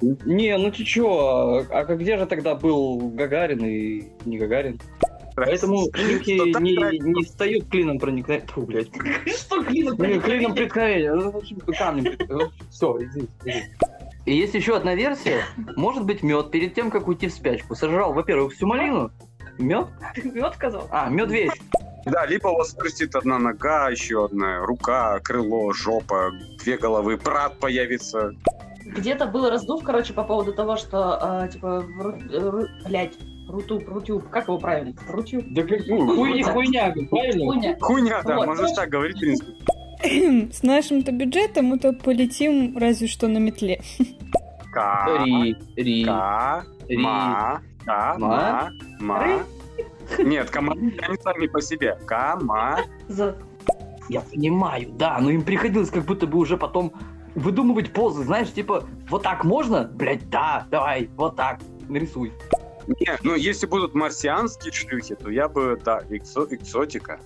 Не, ну ты чё, а как где же тогда был Гагарин и не Гагарин? Поэтому шлюхи не, не встают клином проникновения. Фу, блядь. Что клином Ну, клином преткновения. Ну, в общем, камнем. Все, иди, иди. И есть еще одна версия. Может быть, мед перед тем, как уйти в спячку. Сожрал, во-первых, всю малину. Мед? Мед сказал? А, мед весь. Да, либо у вас вырастет одна нога, еще одна рука, крыло, жопа, две головы, брат появится. Где-то был раздув, короче, по поводу того, что, а, типа, ру- ру- блядь, рутуб, рутюб, как его правильно? Рутюб? Да как хуйня, хуйня, правильно? Хуйня. Хуйня, да, Вот. можно так говорить, в принципе. С нашим-то бюджетом мы то полетим разве что на метле. Ка, Ри, ри, ка, ри. ма, ка, ма, ма. Нет, комары они сами по себе. Кама. За... Я понимаю, да, но им приходилось как будто бы уже потом выдумывать позы, знаешь, типа, вот так можно? Блять, да, давай, вот так, нарисуй. Нет, ну если будут марсианские шлюхи, то я бы, да, экзо- экзотика.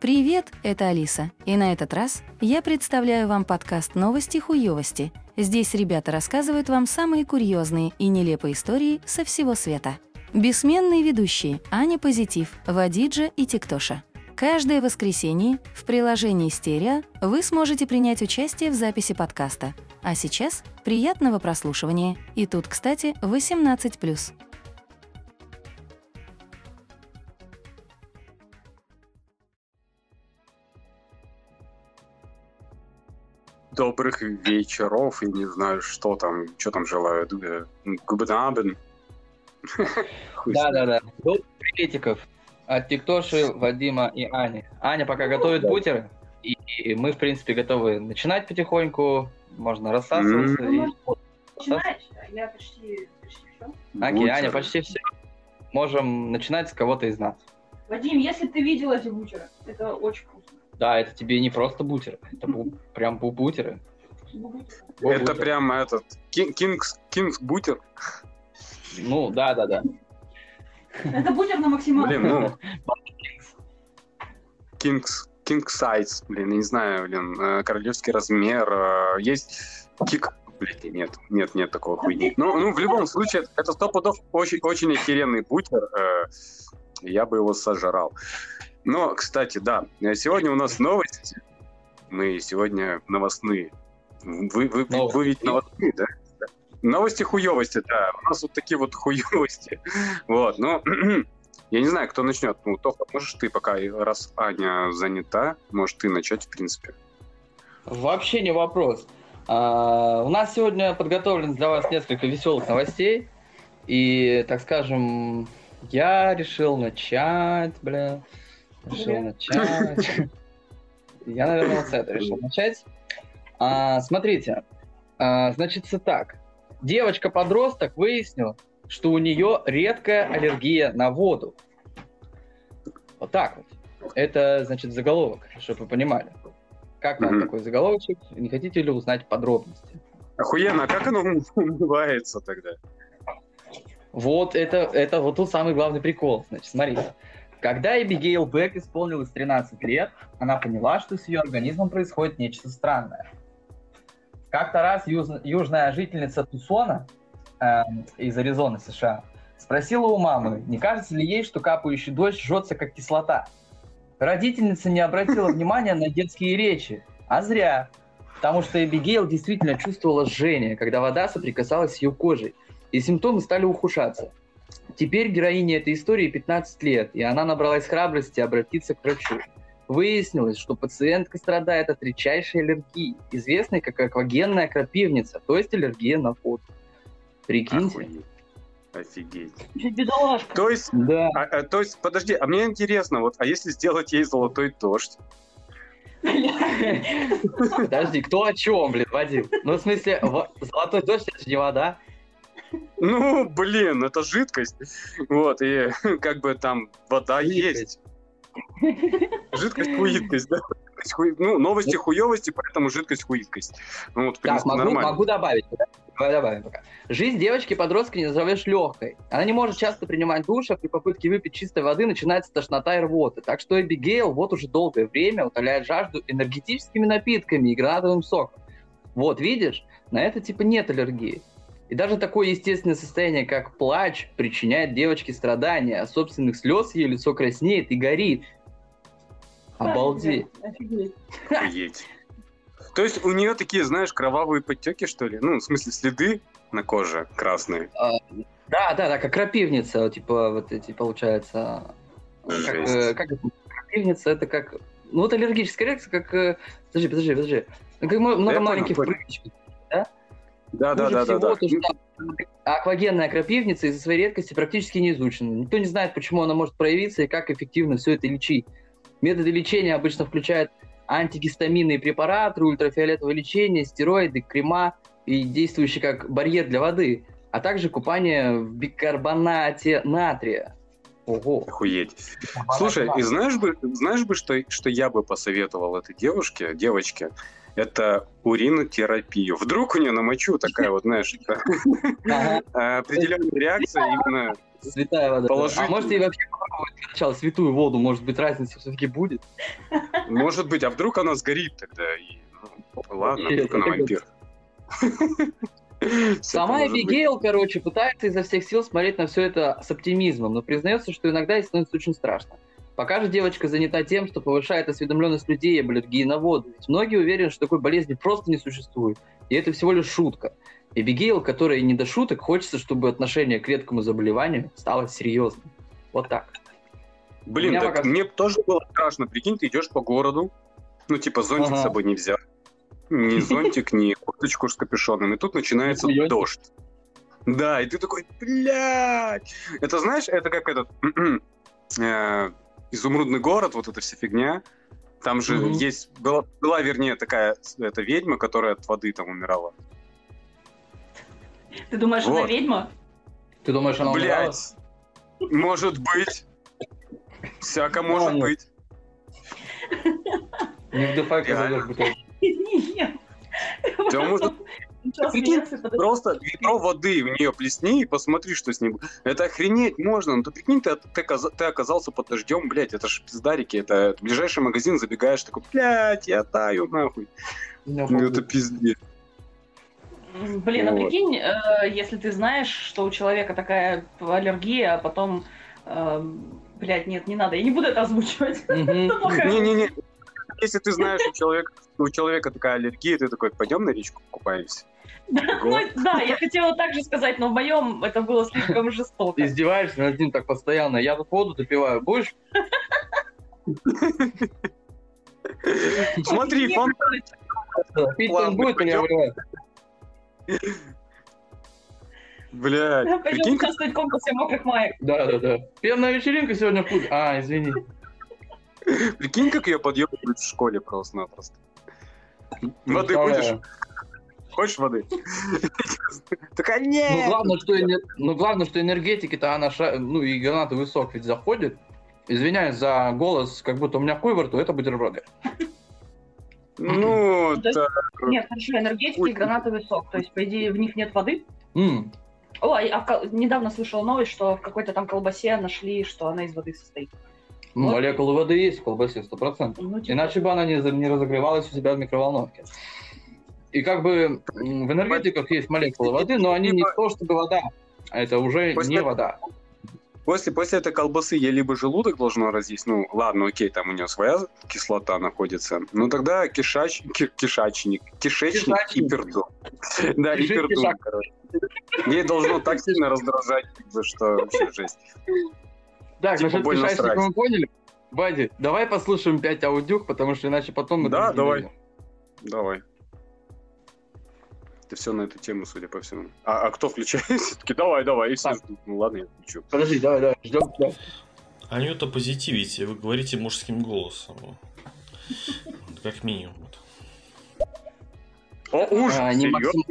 Привет, это Алиса. И на этот раз я представляю вам подкаст «Новости хуёвости». Здесь ребята рассказывают вам самые курьезные и нелепые истории со всего света. Бессменные ведущие Аня Позитив, Вадиджа и Тиктоша. Каждое воскресенье в приложении «Стерео» вы сможете принять участие в записи подкаста. А сейчас приятного прослушивания. И тут, кстати, 18+. Добрых вечеров, и не знаю, что там, что там желают. Э, Губнабен. Да-да-да. Добрых приветиков от Тиктоши, Вадима и Ани. Аня пока готовит бутеры, и мы, в принципе, готовы начинать потихоньку. Можно рассасываться. М. и- Начинаешь? Я почти, почти все. Окей. Аня, почти все. Можем начинать с кого-то из нас. Вадим, если ты видел эти бутеры, это очень вкусно. Да, это тебе не просто бутеры, это бу- прям бу- бутеры. Бу- Это прям этот, Kin- King's, King's бутер. Ну, да-да-да. Это бутер на максималке. Блин, ну, King's, king size, блин, я не знаю, блин, э, королевский размер, э, есть кик, блин, нет, нет, нет такого хуйни. Ну, ну, в любом случае, это сто пудов очень, очень охеренный бутер, э, я бы его сожрал. Но, кстати, да, сегодня у нас новости, мы сегодня новостные. Вы, вы, Новости. вы ведь новостные, да? Да. Новости хуевости, да. У нас вот такие вот хуевости. Вот, ну, я не знаю, кто начнет. Ну, Тоха, можешь ты пока, раз Аня занята, можешь ты начать, в принципе. Вообще не вопрос. А, у нас сегодня подготовлено для вас несколько веселых новостей. И, так скажем, я решил начать, бля. Решил начать. Я, наверное, с этого решил начать. А, смотрите, а, значит, так. Девочка-подросток выяснила, что у нее редкая аллергия на воду. Вот так вот. Это, значит, заголовок, чтобы вы понимали. Как вам такой заголовочек? Не хотите ли узнать подробности? Охуенно, а как оно умывается тогда? Вот это, это вот тут самый главный прикол. Значит, смотрите. Когда Эбигейл Бек исполнилось 13 лет, она поняла, что с ее организмом происходит нечто странное. Как-то раз юз- южная жительница Тусона эм, из Аризоны, США, спросила у мамы, не кажется ли ей, что капающий дождь жжется как кислота. Родительница не обратила внимания на детские речи, а зря, потому что Эбигейл действительно чувствовала жжение, когда вода соприкасалась с ее кожей, и симптомы стали ухудшаться. Теперь героине этой истории 15 лет, и она набралась храбрости обратиться к врачу. Выяснилось, что пациентка страдает от редчайшей аллергии, известной как аквагенная крапивница, то есть аллергия на воду. Прикиньте. Охуеть. Офигеть. Бедолажка. То есть, Да. а, а, то есть, подожди, а мне интересно, вот, а если сделать ей золотой дождь? Подожди, кто о чем, блин, Вадим? Ну, в смысле, золотой дождь это же не вода. Ну, блин, это жидкость. Вот, и как бы там вода есть. Жидкость хуиткость, да? Ну, новости хуевости, поэтому жидкость хуидкость. Ну, вот, в Так, принципе, могу, нормально. могу добавить. да? Давай добавим пока. Жизнь девочки-подростка не назовешь легкой. Она не может часто принимать душ, а при попытке выпить чистой воды начинается тошнота и рвота. Так что Эбигейл вот уже долгое время утоляет жажду энергетическими напитками и гранатовым соком. Вот, видишь, на это типа нет аллергии. И даже такое естественное состояние, как плач, причиняет девочке страдания. От собственных слез ее лицо краснеет и горит. Обалдеть. Офигеть. Охуеть. То есть у нее такие, знаешь, кровавые подтеки, что ли? Ну, в смысле, следы на коже красные. Да, да, да, как крапивница, вот, типа, вот эти, получается... Как, Жесть. э, как это? Крапивница, это как... Ну, вот аллергическая реакция, как... э, Подожди, подожди, подожди. Ну, как много маленьких прыщиков. Да, да, Хуже да, да, всего да. то, что аквагенная крапивница из-за своей редкости практически не изучена. Никто не знает, почему она может проявиться и как эффективно все это лечить. Методы лечения обычно включают антигистаминные препараты, ультрафиолетовое лечение, стероиды, крема и действующие как барьер для воды, а также купание в бикарбонате натрия. Ого. Охуеть. Слушай, и знаешь бы, знаешь бы, что, что я бы посоветовал этой девушке, девочке, это уринотерапию. Вдруг у нее на мочу такая вот, знаешь, Ага, определенная реакция именно. святая вода. Положительно. А может, ей вообще попробовать для начала святую воду? Может быть, разница все-таки будет? Может быть, а вдруг она сгорит тогда? И, ну, ладно, вдруг она вампир. Сама быть. Эбигейл, короче, пытается изо всех сил смотреть на все это с оптимизмом, но признается, что иногда ей становится очень страшно. Пока же девочка занята тем, что повышает осведомленность людей об аллергии на воду. Ведь многие уверены, что такой болезни просто не существует. И это всего лишь шутка. Эбигейл, которая не до шуток, хочется, чтобы отношение к редкому заболеванию стало серьезным. Вот так. Блин, так пока- мне тоже было страшно. Прикинь, ты идешь по городу, ну, типа, зонтик Ага. с собой не взял. Ни зонтик, ни курточку с капюшоном. И тут начинается дождь. Да, и ты такой, блядь. Это, знаешь, это как этот э, изумрудный город, вот эта вся фигня. Там же Мгм. есть, была, была, вернее, такая эта ведьма, которая от воды там умирала. Ты думаешь, она Вот. ведьма? Ты думаешь, она умирала? Блядь, может быть. Всяко может нет. быть. Не вдыхай, когда бутылку. Нет. Да, может, Прикинь. Просто ведро воды в нее плесни и посмотри, что с ним. Это охренеть можно. Ну ты прикинь, ты, ты, ты оказался под дождем, блядь, это ж пиздарики, это, это ближайший магазин, забегаешь, такой, блядь, я таю нахуй. Ну это пиздец. Блин, а Вот. прикинь, э, если ты знаешь, что у человека такая аллергия, а потом... э, Блядь, нет, не надо, я не буду это озвучивать. Не-не-не. Если ты знаешь, у человека, у человека такая аллергия, ты такой, пойдем на речку купаемся. Ну, да, я хотела так же сказать, но в моем это было слишком жестоко. Ты издеваешься над ним так постоянно. Я тут воду допиваю. Будешь? Смотри, фон Пить он будет или я пойдем. вырываю? Блядь, Пойдем прикинь, как участвовать в конкурсе мокрых маек. Да, да, да. Пенная вечеринка сегодня в клубе. А, извини. Прикинь, как ее подъебывают в школе просто-напросто. Воды будешь? Хочешь воды? Такая, Ну, нет! главное, что, ну, главное, что энергетики-то она, ну, и гранатовый сок ведь заходит. Извиняюсь за голос, как будто у меня хуй во рту, это бутерброды. Ну. Нет, хорошо, энергетики и гранатовый сок. То есть, по идее, в них нет воды. Ой, а ко- недавно слышала новость, что в какой-то там колбасе нашли, что она из воды состоит. ну, Вот. молекулы воды есть в колбасе, сто процентов. Ну, типа, Иначе бы она не, не разогревалась у себя в микроволновке. И как бы в энергетиках есть молекулы воды, но они не то чтобы вода, а это уже После- не вода. После, после этой колбасы ей либо желудок должно разъесть, ну ладно, окей, там у нее своя кислота находится, ну тогда кишач, ки- кишачник, кишечник и Кишачник. пердун. Да, и пердун, короче. Ей должно так сильно раздражать, что вообще жесть. Так, Типа насчет срать. мы поняли? Бади, давай послушаем 5 аудюх, потому что иначе потом мы... Да, давай. Давай. Это все на эту тему, судя по всему. А, а кто включает? Все-таки давай, давай, и все ждут. Ну ладно, я включу. Подожди, давай, давай, ждем. Анюта позитивите, вы говорите мужским голосом. Как минимум. О, ужас, А, не максим-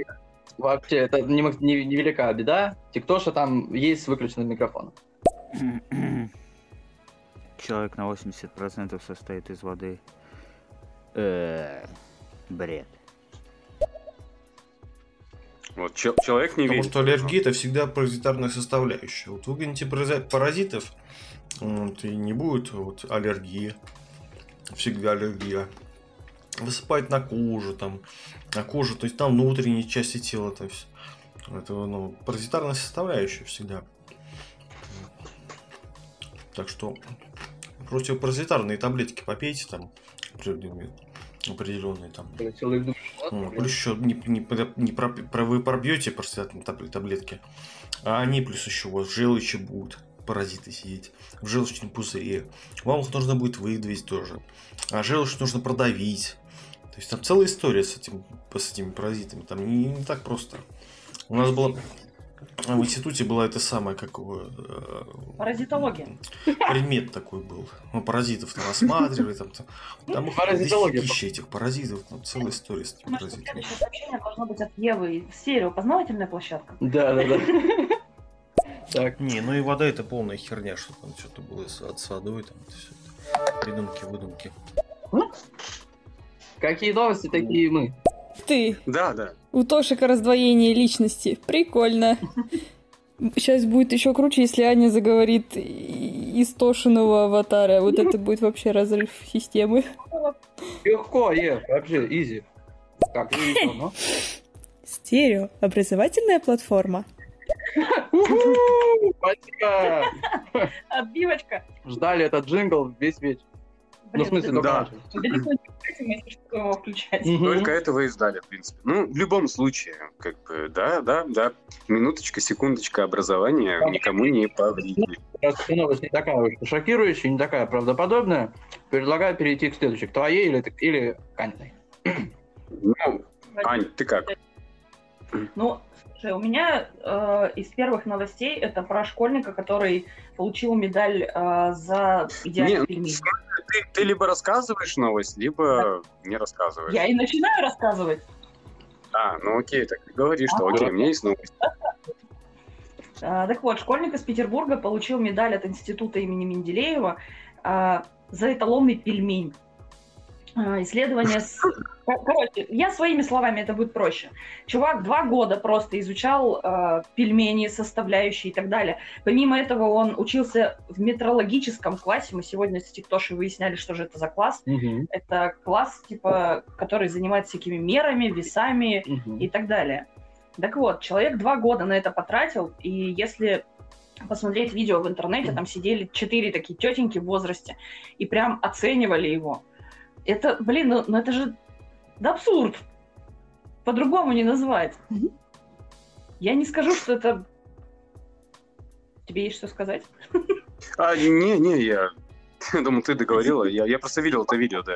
Вообще, это не, не- невелика беда. Тиктоша там есть с выключенным микрофоном. Человек на 80% состоит из воды. Э, бред. Вот чел- человек не Потому верит. что аллергия это всегда паразитарная составляющая. Вот выгоните парази- паразитов, вот, и не будет вот, аллергии. Всегда аллергия. Высыпает на кожу, там, на кожу, то есть там внутренние части тела. То есть, это ну, паразитарная составляющая всегда. Так что противопаразитарные таблетки попейте там определенные там. Ну, «Ладно, плюс еще не, не, не про, про- вы пробьете просто таб- таблетки, а они плюс еще у вас в желчи будут паразиты сидеть, в желчном пузыре. Вам их нужно будет выдавить тоже. А желчь нужно продавить. То есть там целая история с, этим, с этими паразитами. Там не, не так просто. У нас было в институте была это самое, как его, э, Паразитология. предмет такой был. Мы паразитов там рассматривали, там, там, там их Паразитология. тысячи этих паразитов, там целая история с этими паразитами. следующее сообщение должно быть от Евы. Стерео, познавательная площадка. Да, да, да. Так, Не, ну и вода это полная херня, что там что-то было с, с водой, там все. Придумки, выдумки. какие новости, такие и мы. Ты. Да, да. У Тошика раздвоение личности. Прикольно. Сейчас будет еще круче, если Аня заговорит из Тошиного аватара. Вот это будет вообще разрыв системы. Легко, Ев, вообще, изи. Так, ну, ну. Стерео. Образовательная платформа. Спасибо. Отбивочка. Ждали этот джингл весь вечер. Ну, в смысле, только Да. начали. Далеко не этим, если что, его включать. Мгм. Только этого и ждали, в принципе. Ну, в любом случае, как бы, да, да, да. Минуточка, секундочка образования никому не повредит. Новость не такая уж шокирующая, не такая правдоподобная, предлагаю перейти к следующей. К твоей или, или Каниной? Ну, Ань, ты как? Ну, слушай, у меня э, из первых новостей это про школьника, который получил медаль э, за идеальный ну, пельмень. Ты, ты либо рассказываешь новость, либо не рассказываешь. Я и начинаю рассказывать. А, ну окей, так говори, что окей, у меня есть новость. А, Так вот, школьник из Петербурга получил медаль от института имени Менделеева а, за эталонный пельмень. А, Исследование с... Кор- Короче, я своими словами, это будет проще. Чувак два года просто изучал а, пельмени, составляющие и так далее. Помимо этого, он учился в метрологическом классе. Мы сегодня с Тиктошей выясняли, что же это за класс. Мгм. Это класс, типа, который занимается всякими мерами, весами, Мгм. и так далее. Так вот, человек два года на это потратил, и если посмотреть видео в интернете, там сидели четыре такие тетеньки в возрасте и прям оценивали его. Это, блин, ну, ну это же да абсурд. По-другому не назвать. Я не скажу, что это... Тебе есть что сказать? А, не, не, я, я думал, ты договорила. Я, я просто видел это видео, да.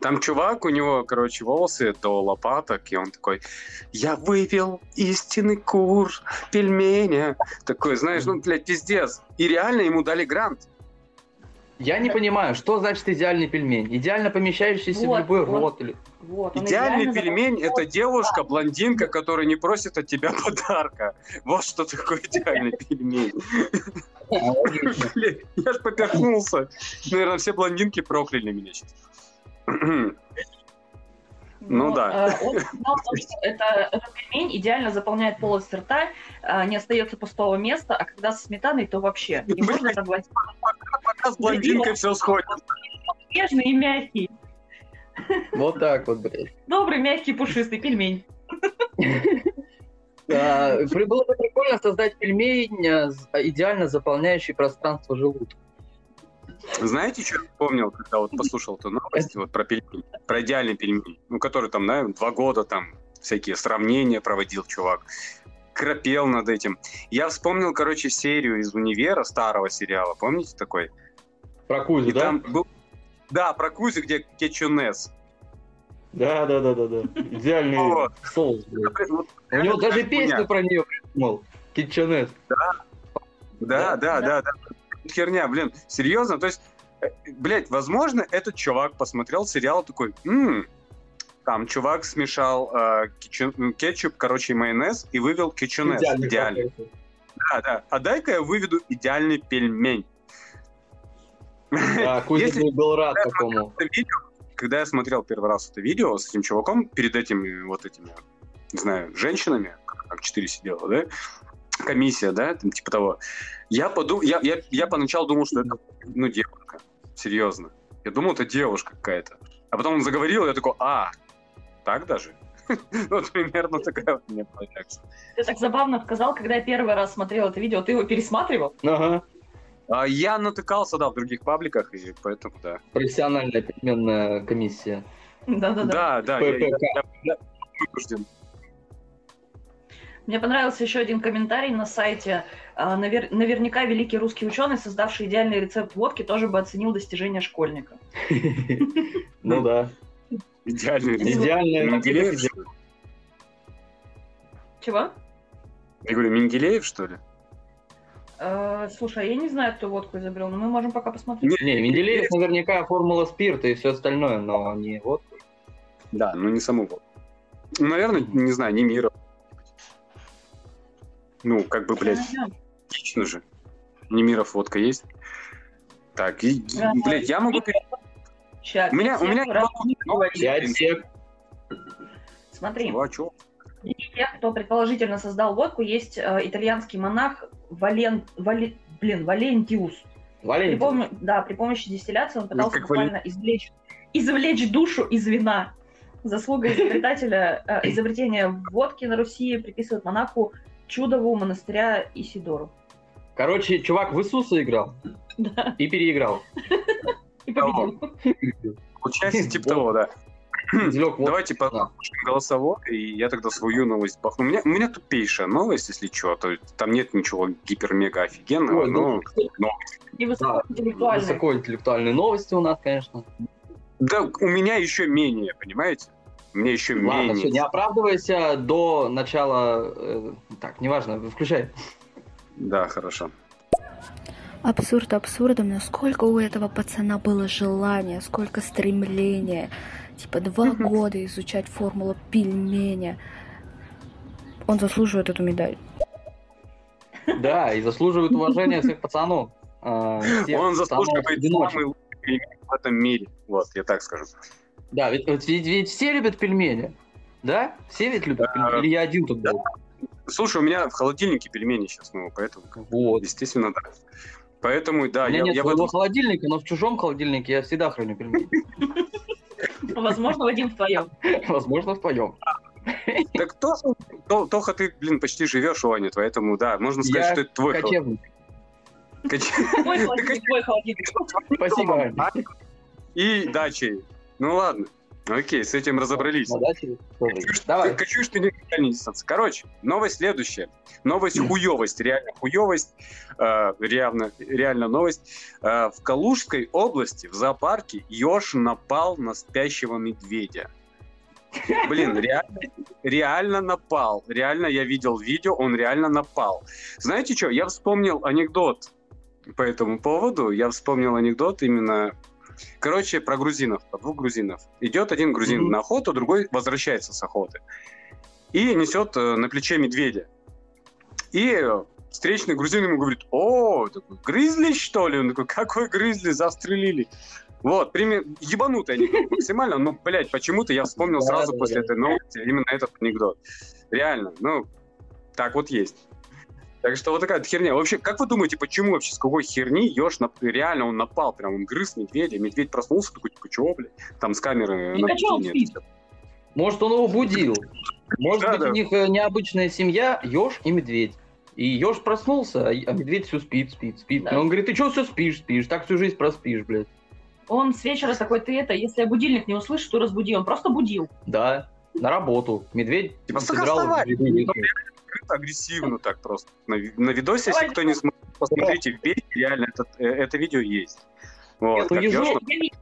Там чувак, у него, короче, волосы до лопаток, и он такой, я выпил истинный кур пельменя. Такой, знаешь, ну, блядь, пиздец. И реально ему дали грант. Я не понимаю, что значит идеальный пельмень? Идеально помещающийся в Вот, любой вот. рот или... Вот, Идеальный пельмень – это девушка, блондинка, которая не просит от тебя подарка. Вот что такое идеальный пельмень. Я ж поперхнулся. Наверное, все блондинки прокляли меня сейчас. Ну да. э, Он сказал, что это, этот пельмень идеально заполняет полость рта, э, не остается пустого места, а когда со сметаной, то вообще не можно проглотить. Пока с блондинкой все сходит. Нежный и мягкий. Вот так вот, блядь. Добрый, мягкий, пушистый пельмень. А, Было бы прикольно создать пельмень, а, з- идеально заполняющий пространство желудка. Знаете, что я вспомнил, когда вот послушал эту новость вот про пельмень, про идеальный пельмень, ну, который там, наверное, два года там всякие сравнения проводил чувак, крапел над этим. Я вспомнил, короче, серию из «Универа», старого сериала, помните такой? Про Кузю, И да? там был... Да, про Кузю, где Кетчунес. Да, да, да, да, да. Идеальный Вот. соус, вот У него даже песню про нее придумал. Китченет. Да, да, да, да. Херня, блин, серьезно, то есть, э, блядь, возможно, этот чувак посмотрел сериал такой, «М, там чувак смешал э, кетчу- м, кетчуп, короче, майонез и вывел кетчунес. Идеально. Да, да. А дай-ка я выведу идеальный пельмень. Да, Если был рад такому. когда я смотрел первый раз это видео с этим чуваком, перед этими вот этими, не знаю, женщинами, как четыре сидела, да, комиссия, да, там, типа того, я, подумал, я, я, я поначалу думал, что это, ну, девушка, серьезно. Я думал, это девушка какая-то. А потом он заговорил, я такой, а, так даже? Вот примерно такая вот у меня была реакция. Ты так забавно сказал, когда я первый раз смотрел это видео, ты его пересматривал? Ага. А Я натыкался, да, в других пабликах, и поэтому, да. Профессиональная переменная комиссия. Да-да-да. Да, да, я вынужден. Мне понравился еще один комментарий на сайте. А, навер- Наверняка великий русский ученый, создавший идеальный рецепт водки, тоже бы оценил достижения школьника. Ну да. Идеальный. Ли? Чего? Я говорю, Менделеев, что ли? Э, Слушай, я не знаю, кто водку изобрел, но мы можем пока посмотреть. Не, Менделеев наверняка формула спирта и все остальное, но не вот. Да, ну не саму водку. Ну, наверное, не знаю, не мира. Ну, как бы, блядь, логично же. Немиров водка есть. Так, и, блядь, я могу... Щас, У меня, у меня... не. Пять сек. Смотри, Ну, чё? среди тех, кто предположительно создал водку, есть э, итальянский монах Вален... Вале- Блин, Валентиус. При, Валентин. пом- да, при помощи дистилляции он пытался как буквально извлечь, извлечь душу из вина. Заслуга изобретателя, э, изобретения водки на Руси приписывают монаху Чудову монастыря Исидору. Короче, чувак в Иисуса играл Да, и переиграл. и победил. Участие типа того, да. Давайте послушаем голосовой, и я тогда свою новость бахну. У меня, у меня тупейшая новость, если что. То есть там нет ничего гипер-мега офигенного, Ой, но... ну, новость. И высокоинтеллектуальный. Высокоинтеллектуальные новости у нас, конечно. Да, у меня еще менее, понимаете? Меня еще Ладно, все, не менее. оправдывайся до начала... э, так, неважно, включай. Да, хорошо. Абсурд абсурдом, но сколько у этого пацана было желания, сколько стремления. Типа два года изучать формулу пельменя. Он заслуживает эту медаль. Да, и заслуживает уважения всех пацанов. А, всех Он пацанов заслуживает самый лучший пельмень в этом мире. Вот, я так скажу. Да, ведь, ведь- ведь- ведь все любят пельмени. Да? Все ведь любят Да. пельмени? Или я один тут был? Слушай, у меня в холодильнике пельмени сейчас, ну, поэтому, Вот. естественно, да. Поэтому, да, У меня я, нет я в своего этом... холодильника, но в чужом холодильнике я всегда храню пельмени. Возможно, Вадим в твоем. Возможно, в твоем. Так Тоха, То- Тоха, ты, блин, почти живешь, Ваня, поэтому, да, можно сказать, Я что это твой Кочевник. холодильник. Твой холодильник. Спасибо, Ань. И дачей. Ну ладно. Окей, с этим разобрались. Давай. Ты никогда не дистанция. Короче, новость следующая. Новость хуевость, реально хуевость. Э, реально, реально новость. Э, в Калужской области в зоопарке еж напал на спящего медведя. Блин, реально, реально напал. Реально я видел видео, он реально напал. Знаете что, я вспомнил анекдот по этому поводу. Я вспомнил анекдот именно Короче, про грузинов, про двух грузинов. Идет один грузин Мгм. на охоту, другой возвращается с охоты. И несет э, на плече медведя. И встречный грузин ему говорит, о, такой, грызли, что ли? Он такой, какой грызли, застрелили. Вот, пример, ебанутый анекдот максимально, но, блядь, почему-то я вспомнил сразу после этой новости именно этот анекдот. Реально, ну, так вот есть. Так что вот такая вот херня. Вообще, как вы думаете, почему вообще с какой херни еж нап- реально он напал, прям он грыз медведя, медведь проснулся, такой, типа, чего, блядь? Там с камеры Не. Может, он его будил. Может Да, быть, да. у них э, необычная семья, еж и медведь. И еж проснулся, а а медведь все спит, спит, спит. Да. И он говорит, ты что все спишь, спишь? Так всю жизнь проспишь, блядь. Он с вечера такой, ты это, если я будильник не услышу, то разбуди. Он просто будил. Да, на работу. Медведь Типа, сыграл. Открыто, агрессивно так просто. На, на видосе, если кто не смотрел, посмотрите, вбейте, реально этот, э, это видео есть. Вот, Нет, ежу- видел.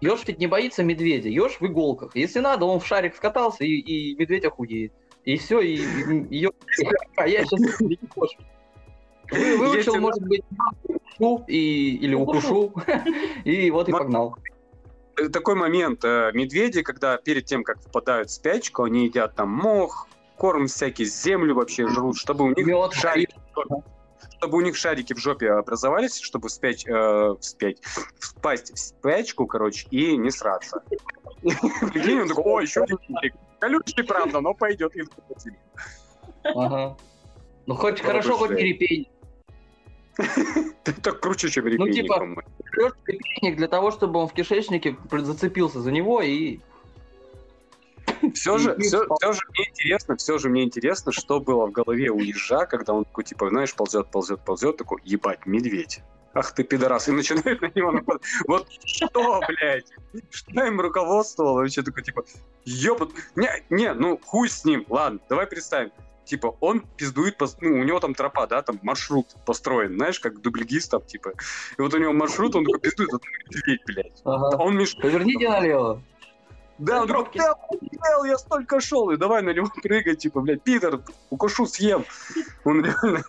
Еж ведь не боится медведя. Еж в иголках. Если надо, он в шарик вкатался, и, и медведь охуеет. И все, и, ее... А я сейчас не. Вы- Выучил, Если может быть, укушу и, или укушу, и вот и погнал. Э, такой момент. э, Медведи, когда перед тем, как впадают в спячку, они едят там мох, корм всякий, землю вообще жрут, чтобы у них Мед, шарик, чтобы у них шарики в жопе образовались, чтобы спять, э, вспять, впасть в спячку, короче, и не сраться. Прикинь, он такой, о, еще один пилик. Колючий, правда, но пойдет. Ага. Ну, хоть хорошо, хоть репейник. Это круче, чем Ну, репейник, типа- по-моему. Берешь репейник для того, чтобы он в кишечнике зацепился за него и... Все же, все, все же мне интересно, все же мне интересно, что было в голове у ежа, когда он такой, типа, знаешь, ползет, ползет, ползет, такой, ебать, медведь. Ах ты, пидорас, и начинает на него нападать. Вот что, блядь? Что им руководствовало? Вообще такой, типа, ебать, не, не, ну хуй с ним, ладно, давай представим. Типа, он пиздует, по, ну, у него там тропа, да, там маршрут построен, знаешь, как дубльгист там, типа. И вот у него маршрут, он такой пиздует, вот медведь, блядь. Ага. Он мешает. Поверните налево. Да, он Пробки. «Да, ел, я столько шел, и давай на него прыгать, типа, блядь, Питер, укушу, съем. Он реально...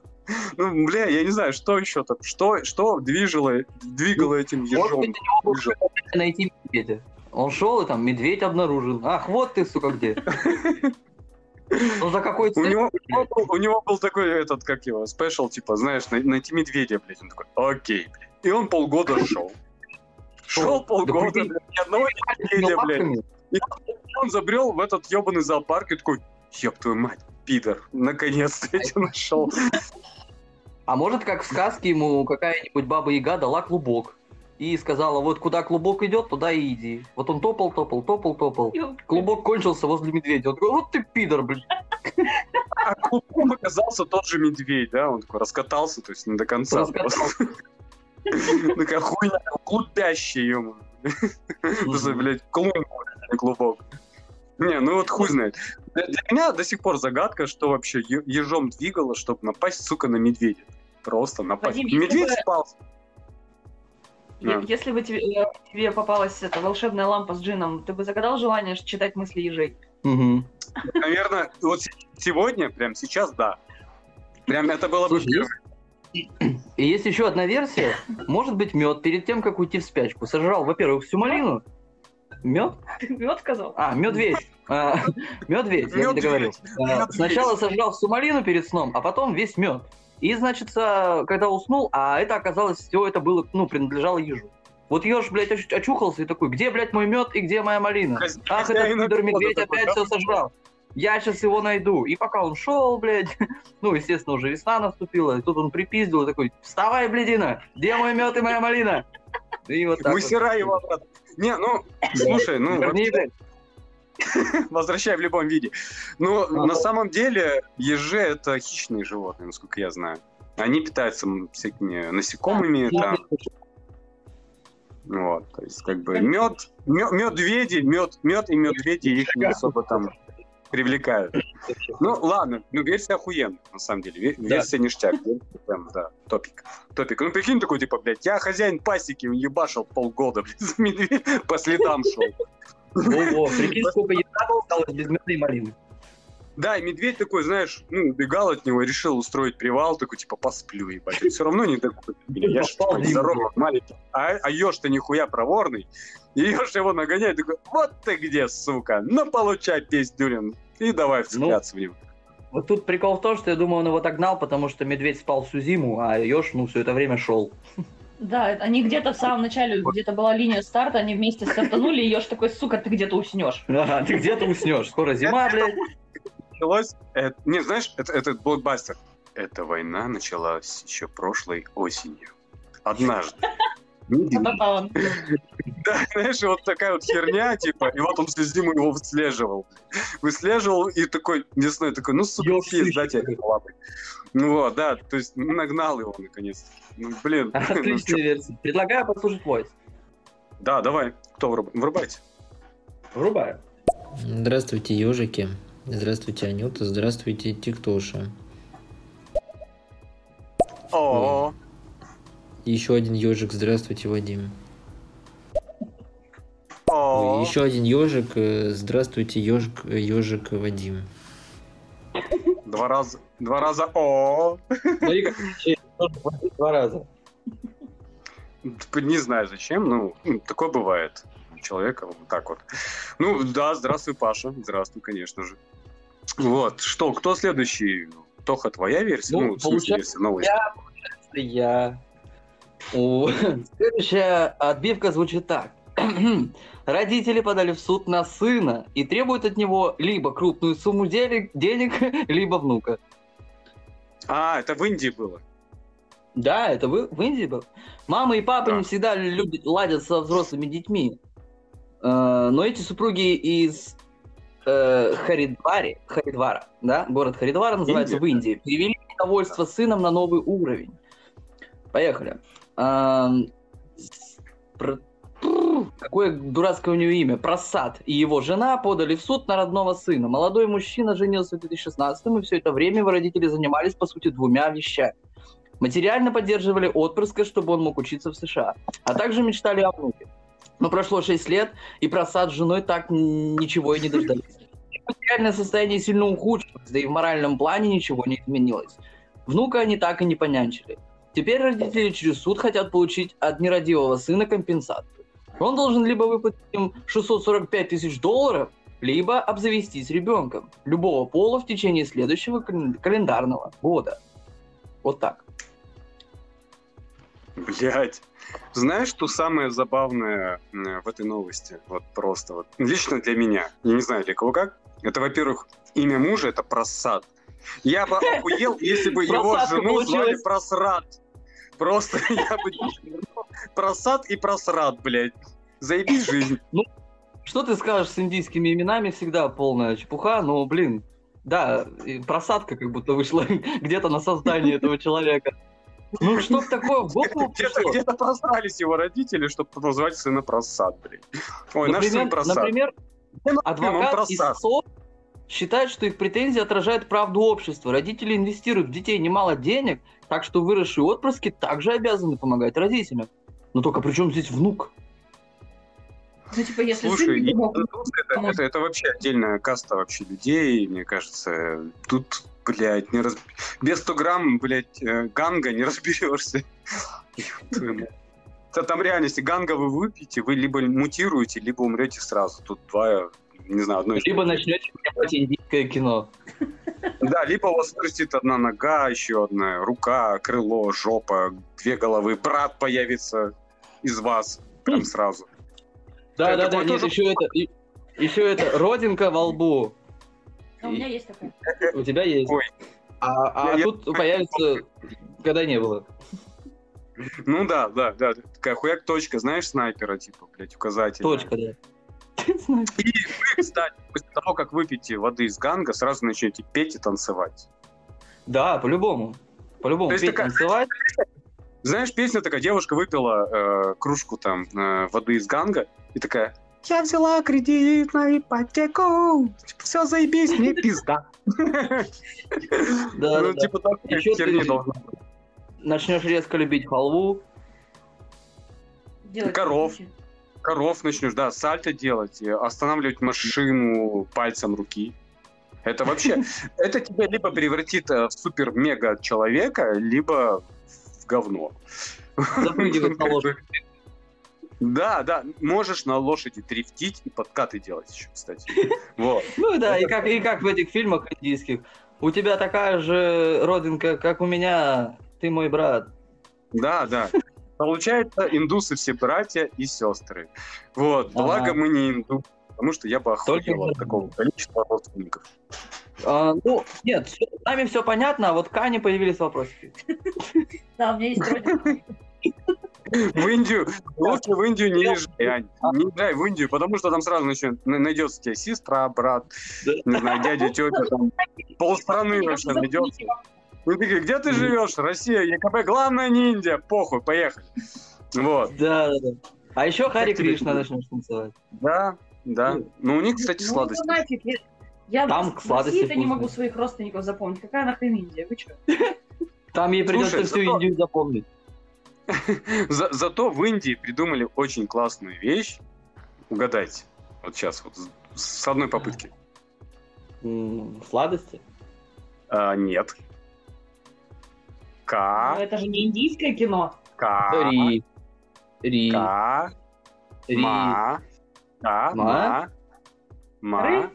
Ну, бля, я не знаю, что еще там, что, что движило, двигало этим Может ежом. быть, был шанс найти медведя. Он шел и там медведь обнаружил. Ах, вот ты, сука, где. Ну за какой У него, у него был- у него был такой этот, как его, спешл, типа, знаешь, най- найти медведя, блядь. Он такой, окей, блядь. И он полгода шел. Шел полгода, блядь, ни одного медведя, блядь. Он забрел в этот ебаный зоопарк и такой, еб твою мать, пидор, наконец-то я тебя нашел. А может, как в сказке ему какая-нибудь баба-яга дала клубок. И сказала, вот куда клубок идет, туда и иди. Вот он топал, топал, топал, топал. И Клубок кончился возле медведя. Он такой, вот ты пидор, блин. А клубком оказался тот же медведь, да, он такой раскатался, то есть не до конца. Такая хуйня, клубящая, ё Просто, блядь, клумб, а не ну вот хуй знает. Для для меня до сих пор загадка, что вообще ежом двигало, чтобы напасть, сука, на медведя. Просто напасть. Вадим, Медведь бы- спал. Да. Если бы тебе, э, тебе попалась эта волшебная лампа с джином, ты бы загадал желание читать мысли ежей? Мгм. Наверное, вот сегодня, прям сейчас, да. Прям это было бы И есть еще одна версия. Может быть, мед перед тем, как уйти в спячку, сожрал, во-первых, всю малину. Мед? Ты мед сказал? А, медведь. А, Медведь, я не договорил. А. Сначала сожрал всю малину перед сном, а потом весь мед. И, значит, а, когда уснул, а это оказалось, все это было, ну, принадлежало ежу. Вот еж, блядь, оч- очухался и такой, где, блядь, мой мед и где моя малина? Ах, этот пидор медведь опять все сожрал. Я сейчас его найду. И пока он шел, блядь, ну, естественно, уже весна наступила, и тут он припиздил и такой, вставай, блядина, где мой мед и моя малина? И вот так вот. Мусора его обратно. Не, ну, слушай, ну, возвращай в любом виде. Ну, Ага. на самом деле, ежи это хищные животные, насколько я знаю. Они питаются всякими насекомыми, там, вот, то есть, как бы, мед, медведи, мед, мед и медведи их не особо там привлекают. Ну, ладно, ну, версия охуенная, на самом деле, Ве- Да. версия ништяк, версия прям, да, топик, топик. Ну, прикинь, такой, типа, блядь, я хозяин пасеки, ебашил полгода, блядь, за медведь по следам шел. Во-во, прикинь, сколько еда осталось без меда и малины. Да, и медведь такой, знаешь, ну, убегал от него, решил устроить привал, такой, типа, посплю, ебать. Все равно не такой, я ж, типа, здоровый, маленький. А, а еж-то нихуя проворный. И еж его нагоняет, такой, вот ты где, сука, ну, получай пиздюрин. И давай вцепляться в него. Вот тут прикол в том, что я думаю, он его догнал, потому что медведь спал всю зиму, а еж, ну, все это время шел. Да, это они где-то в самом начале, где-то была линия старта, они вместе стартанули, и Ёж такой, сука, ты где-то уснешь. Ага, ты где-то уснешь. Скоро зима, блядь. Началось, э, не, знаешь, это, это блокбастер. Эта война началась еще прошлой осенью. Однажды. Медведь Да. Да, знаешь, вот такая вот херня, типа, и вот он всю зиму его выслеживал. Выслеживал и такой, весной такой, ну, сука, Ёпта, пизда тебе лапы. Ну вот, да, то есть ну, нагнал его наконец. Ну, блин. ну, Отличная версия. Предлагаю послушать войс. Да, давай, кто вруб- врубайте. Врубаю. Здравствуйте, ежики. Здравствуйте, Анюта. Здравствуйте, Тиктоша. О, Еще один ежик. Здравствуйте, Вадим. о, Еще один ежик. э, Здравствуйте, ежик, ежик Вадим. два раза, два раза о. Хватит два раза. Не знаю зачем, ну, такое бывает у человека вот так вот. Ну, да, здравствуй, Паша. Здравствуй, конечно же. Вот, что, кто следующий? Тоха, твоя версия? Ну, Ну, в смысле, получается, версия, новость. Я я. У- Следующая отбивка звучит так. Родители подали в суд на сына и требуют от него либо крупную сумму денег, денег либо внука. А, это в Индии было. Да, это вы в Индии был. Мама и папа Да. не всегда любят, ладят со взрослыми детьми. Э, Но эти супруги из э, Харидвари, Харидвара, да, город Харидвара называется Индия? в Индии, перевели недовольство сыном на новый уровень. Поехали. Какое дурацкое у нее имя. Просад и его жена подали в суд на родного сына. Молодой мужчина женился в 2016 и все это время его родители занимались, по сути, двумя вещами. Материально поддерживали отпрыска, чтобы он мог учиться в США, а также мечтали о внуке. Но прошло 6 лет, и просад с женой так ничего и не дождались. Материальное состояние сильно ухудшилось, да и в моральном плане ничего не изменилось. Внука они так и не понянчили. Теперь родители через суд хотят получить от нерадивого сына компенсацию. Он должен либо выплатить им 645 тысяч долларов, либо обзавестись ребенком любого пола в течение следующего кален- календарного года. Вот так. Блять. Знаешь, что самое забавное э, в этой новости? Вот просто вот. Лично для меня. Я не знаю, для кого как. Это, во-первых, имя мужа это просад. Я бы охуел, если бы его жену звали просрат. Просто я бы... Просад и просрат, блядь. Заебись жизнь. Что ты скажешь с индийскими именами? Всегда полная чепуха, но, блин, да, просадка как будто вышла где-то на создание этого человека. Ну что такое, в голову Где-то где просрались его родители, чтобы назвать сына просад, блядь. Ой, наш сын Например, просад. например, Он адвокат из просад. СО считает, что их претензии отражают правду общества. Родители инвестируют в детей немало денег, так что выросшие отпрыски также обязаны помогать родителям. Но только при чем здесь внук? Ну, типа, если Слушай, сын помог, это, это, это вообще отдельная каста вообще людей, мне кажется. Тут, блядь, не раз... без 100 грамм, блядь, э, ганга не разберешься. Там реальности ганга вы выпьете, вы либо мутируете, либо умрете сразу. Тут два, не знаю, одно из Либо начнете снимать индийское кино. Да, либо у вас вырастет одна нога, еще одна рука, крыло, жопа, две головы, брат появится из вас прям сразу. Да, Это да, да, нет, тоже- еще это, и- еще это, родинка во лбу. а у меня есть такая. У тебя есть. Ой. А, а Я- я- тут появится, когда не было. Ну да, да, да. Такая хуяк точка, знаешь, снайпера, типа, блядь, указатель. Точка, да. И вы, кстати, после того, как выпьете воды из ганга, сразу начнете петь и танцевать. Да, по-любому. По-любому. Петь, такая- танцевать. Знаешь, песня такая, девушка выпила э, кружку там э, воды из ганга и такая я взяла кредит на ипотеку, все заебись, мне пизда. Да, Ну, типа так херни ты- должна быть. Начнешь резко любить халву. Коров. Коров начнешь, да, сальто делать, и останавливать машину пальцем руки. Это вообще, это тебя либо превратит э, в супер-мега человека, либо в говно. Запрыгивать на лошадь. Да, да, можешь на лошади дрифтить и подкаты делать еще, кстати. Вот. Ну да, и как, и как в этих фильмах индийских. У тебя такая же родинка, как у меня. Ты мой брат. Да, да. Получается, индусы все братья и сестры. Вот. Благо мы не индусы, потому что я бы охуел от такого количества родственников. А, ну, нет, с нами все понятно, а вот к Ане появились вопросики. Да, у меня есть. В Индию, лучше в Индию не езжай, Ань. Не езжай в Индию, потому что там сразу найдется тебе сестра, брат, не знаю, дядя, тетя, там полстраны вообще найдется. И ты такой, где ты живешь? Россия, ЕКБ, главное не Индия, похуй, поехали. Вот, Да, да, да. А еще Хари Кришна начнешь танцевать. да, да. Ну, у них, кстати, Ну, сладости. ну нафиг, я- Я Там в сладости России-то не могу своих родственников запомнить. Какая нахрен Индия? Вы что? Там ей придется Слушай, всю зато- Индию запомнить. За- зато в Индии придумали очень классную вещь. Угадайте. Вот сейчас, вот с- одной попытки. Сладости? А, нет. Ну, К, это же не индийское кино. К, Ри. Ри. К, Ри. Ма. К, Ма? Ма. Ры?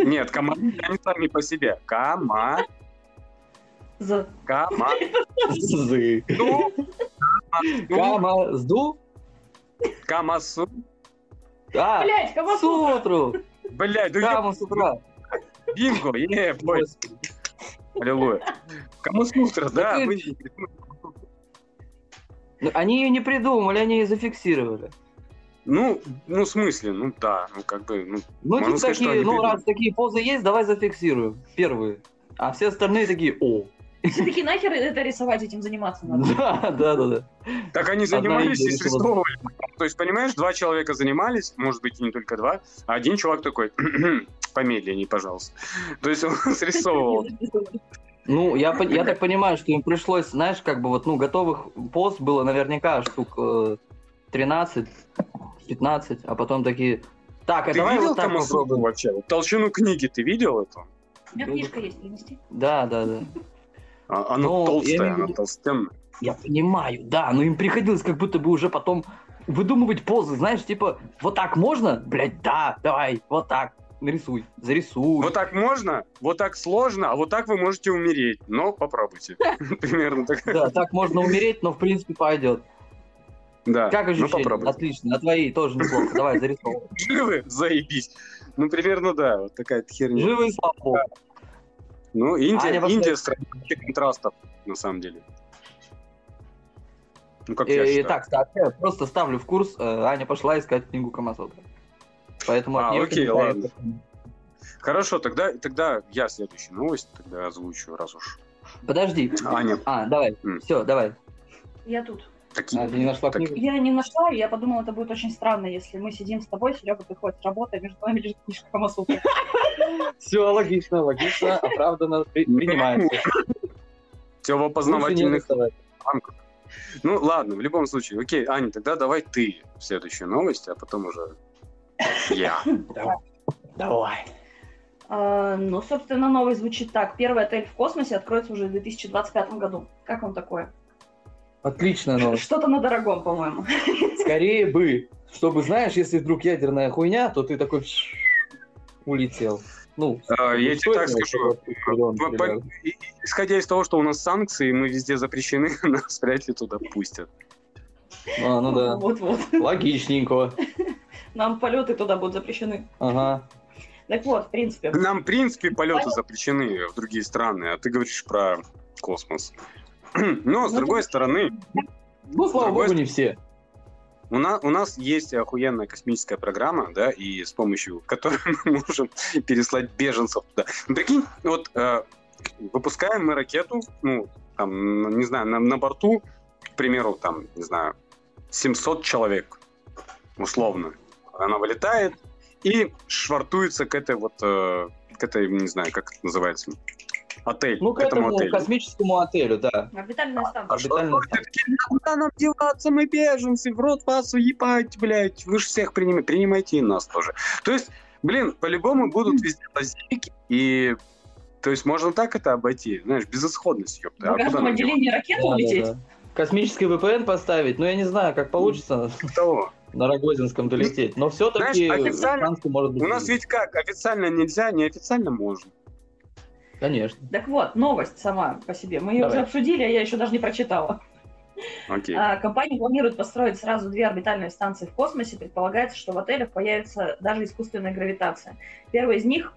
Нет, команды они сами по себе. Кама, За. кама. Зы. Ну, Камазду? Камасу. А, Блять, Камасутра. сутру. Блядь, ну я Кама с утра. бинго, е, бой. Аллилуйя. Да. Так вы- Ну, Они ее не придумали, они ее зафиксировали. Ну, ну, в смысле, ну да, ну как бы, ну, Ну, Можно типа сказать, такие, ну, придумали. раз такие позы есть, давай зафиксируем. Первые. А все остальные такие, о. Все таки нахер это рисовать, этим заниматься надо. Да, да, да, да. Так они занимались и срисовывали. То есть, понимаешь, два человека занимались, может быть, и не только два, а один чувак такой, помедленнее, пожалуйста. То есть он срисовывал. Ну, я, я так понимаю, что им пришлось, знаешь, как бы вот, ну, готовых пост было наверняка штук э, 13, 15, а потом такие, так, а Ты давай видел вот так Камасутру попробуем. вообще? Толщину книги ты видел эту? У меня книжка есть, принести. Да, да, да. А- Она Ну, я толстая, имею в она толстенная. Я понимаю, да, но им приходилось как будто бы уже потом выдумывать позы, знаешь, типа, вот так можно? Блять, да, давай, вот так, нарисуй, зарисуй. Вот так можно, вот так сложно, а вот так вы можете умереть. Но попробуйте. Примерно так. Да, так можно умереть, но в принципе пойдет. Да, Как ну ощущения? попробуйте. Отлично, а твои тоже неплохо. Давай, зарисовывай. Живы? Заебись. Ну, примерно, да, вот такая херня. Живы и слава богу. Ну, Индия, Аня Индия страна контрастов, на самом деле. Ну, как я Э, считаю. Так, я просто ставлю в курс. э, Аня пошла искать книгу Камасотра. Поэтому А, окей, ладно. Хорошо, тогда, тогда я следующую новость тогда озвучу, раз уж. Подожди. Аня, А, давай. М. Все, давай. Я тут. такие... А, ты не нашла Так. книгу? Я не нашла, и я подумала, это будет очень странно, если мы сидим с тобой, Серега приходит с работы, а между нами лежит книжка Камасутры. Все логично, логично, оправданно, при- принимается. Все в опознавательных рамках. Ну, ладно, в любом случае. Окей, Аня, тогда давай ты следующую новость, а потом уже я. Давай. А, Ну, собственно, новость звучит так. Первый отель в космосе откроется уже в 2025 году. Как вам такое? Отличная новость. Что-то на дорогом, по-моему. Скорее бы, чтобы, знаешь, если вдруг ядерная хуйня, то ты такой улетел. Ну, А, я тебе так скажу, По- по- Исходя из того, что у нас санкции, мы везде запрещены, нас вряд ли туда пустят. А, ну да. Вот-вот. Логичненько. Нам полеты туда будут запрещены. Ага. Так вот, в принципе. Нам, в принципе, полеты запрещены в другие страны, а ты говоришь про космос. Но, с Ну, другой стороны, Ну, слава богу, не все. у нас, у нас есть охуенная космическая программа, да, и с помощью которой мы можем переслать беженцев туда. Ну, прикинь, вот э, выпускаем мы ракету, ну, там, не знаю, на, на борту, к примеру, там, не знаю, 700 человек, условно. Она вылетает и швартуется к этой вот, э, к этой, не знаю, как это называется, отель, Ну, к этому отелю. космическому отелю, да. Орбитальная станция. А Орбитальная куда нам деваться, мы беженцы, в рот вас уебать, блядь, вы же всех принимаете, принимайте и нас тоже. То есть, блин, по-любому будут везде лазейки, и то есть можно так это обойти, знаешь, безысходность, ёпта. В А куда каждом нам отделении ракеты Да, да, улететь. да. Космический VPN поставить, ну я не знаю, как получится деваться? Того. На Рогозинском долететь, но все-таки официально- может быть. У нас ведь как, официально нельзя, неофициально можно. Конечно. Так вот, новость сама по себе. Мы ее Давай. уже обсудили, а я еще даже не прочитала. Окей. А, Компания планирует построить сразу две орбитальные станции в космосе. Предполагается, что в отелях появится даже искусственная гравитация. Первая из них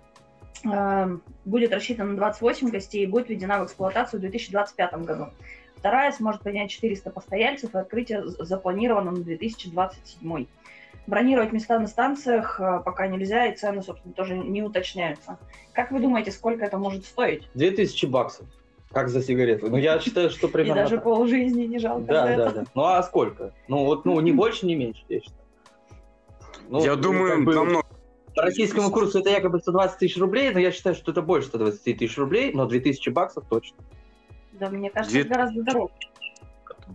э, будет рассчитана на 28 гостей и будет введена в эксплуатацию в 2025 году. Вторая сможет принять 400 постояльцев, и открытие запланировано на 2027. Бронировать места на станциях э, пока нельзя, и цены, собственно, тоже не уточняются. Как вы думаете, сколько это может стоить? 2000 баксов. Как за сигарету. Ну я считаю, что И примерно даже так. полжизни не жалко Да, да, да. Ну а сколько? Ну вот, ну не больше, не меньше, я считаю. Ну, Я ну, думаю, бы намного. По российскому курсу это якобы 120 тысяч рублей, но я считаю, что это больше 120 тысяч рублей, но 2000 баксов точно. Да, мне кажется, Две- это гораздо дороже.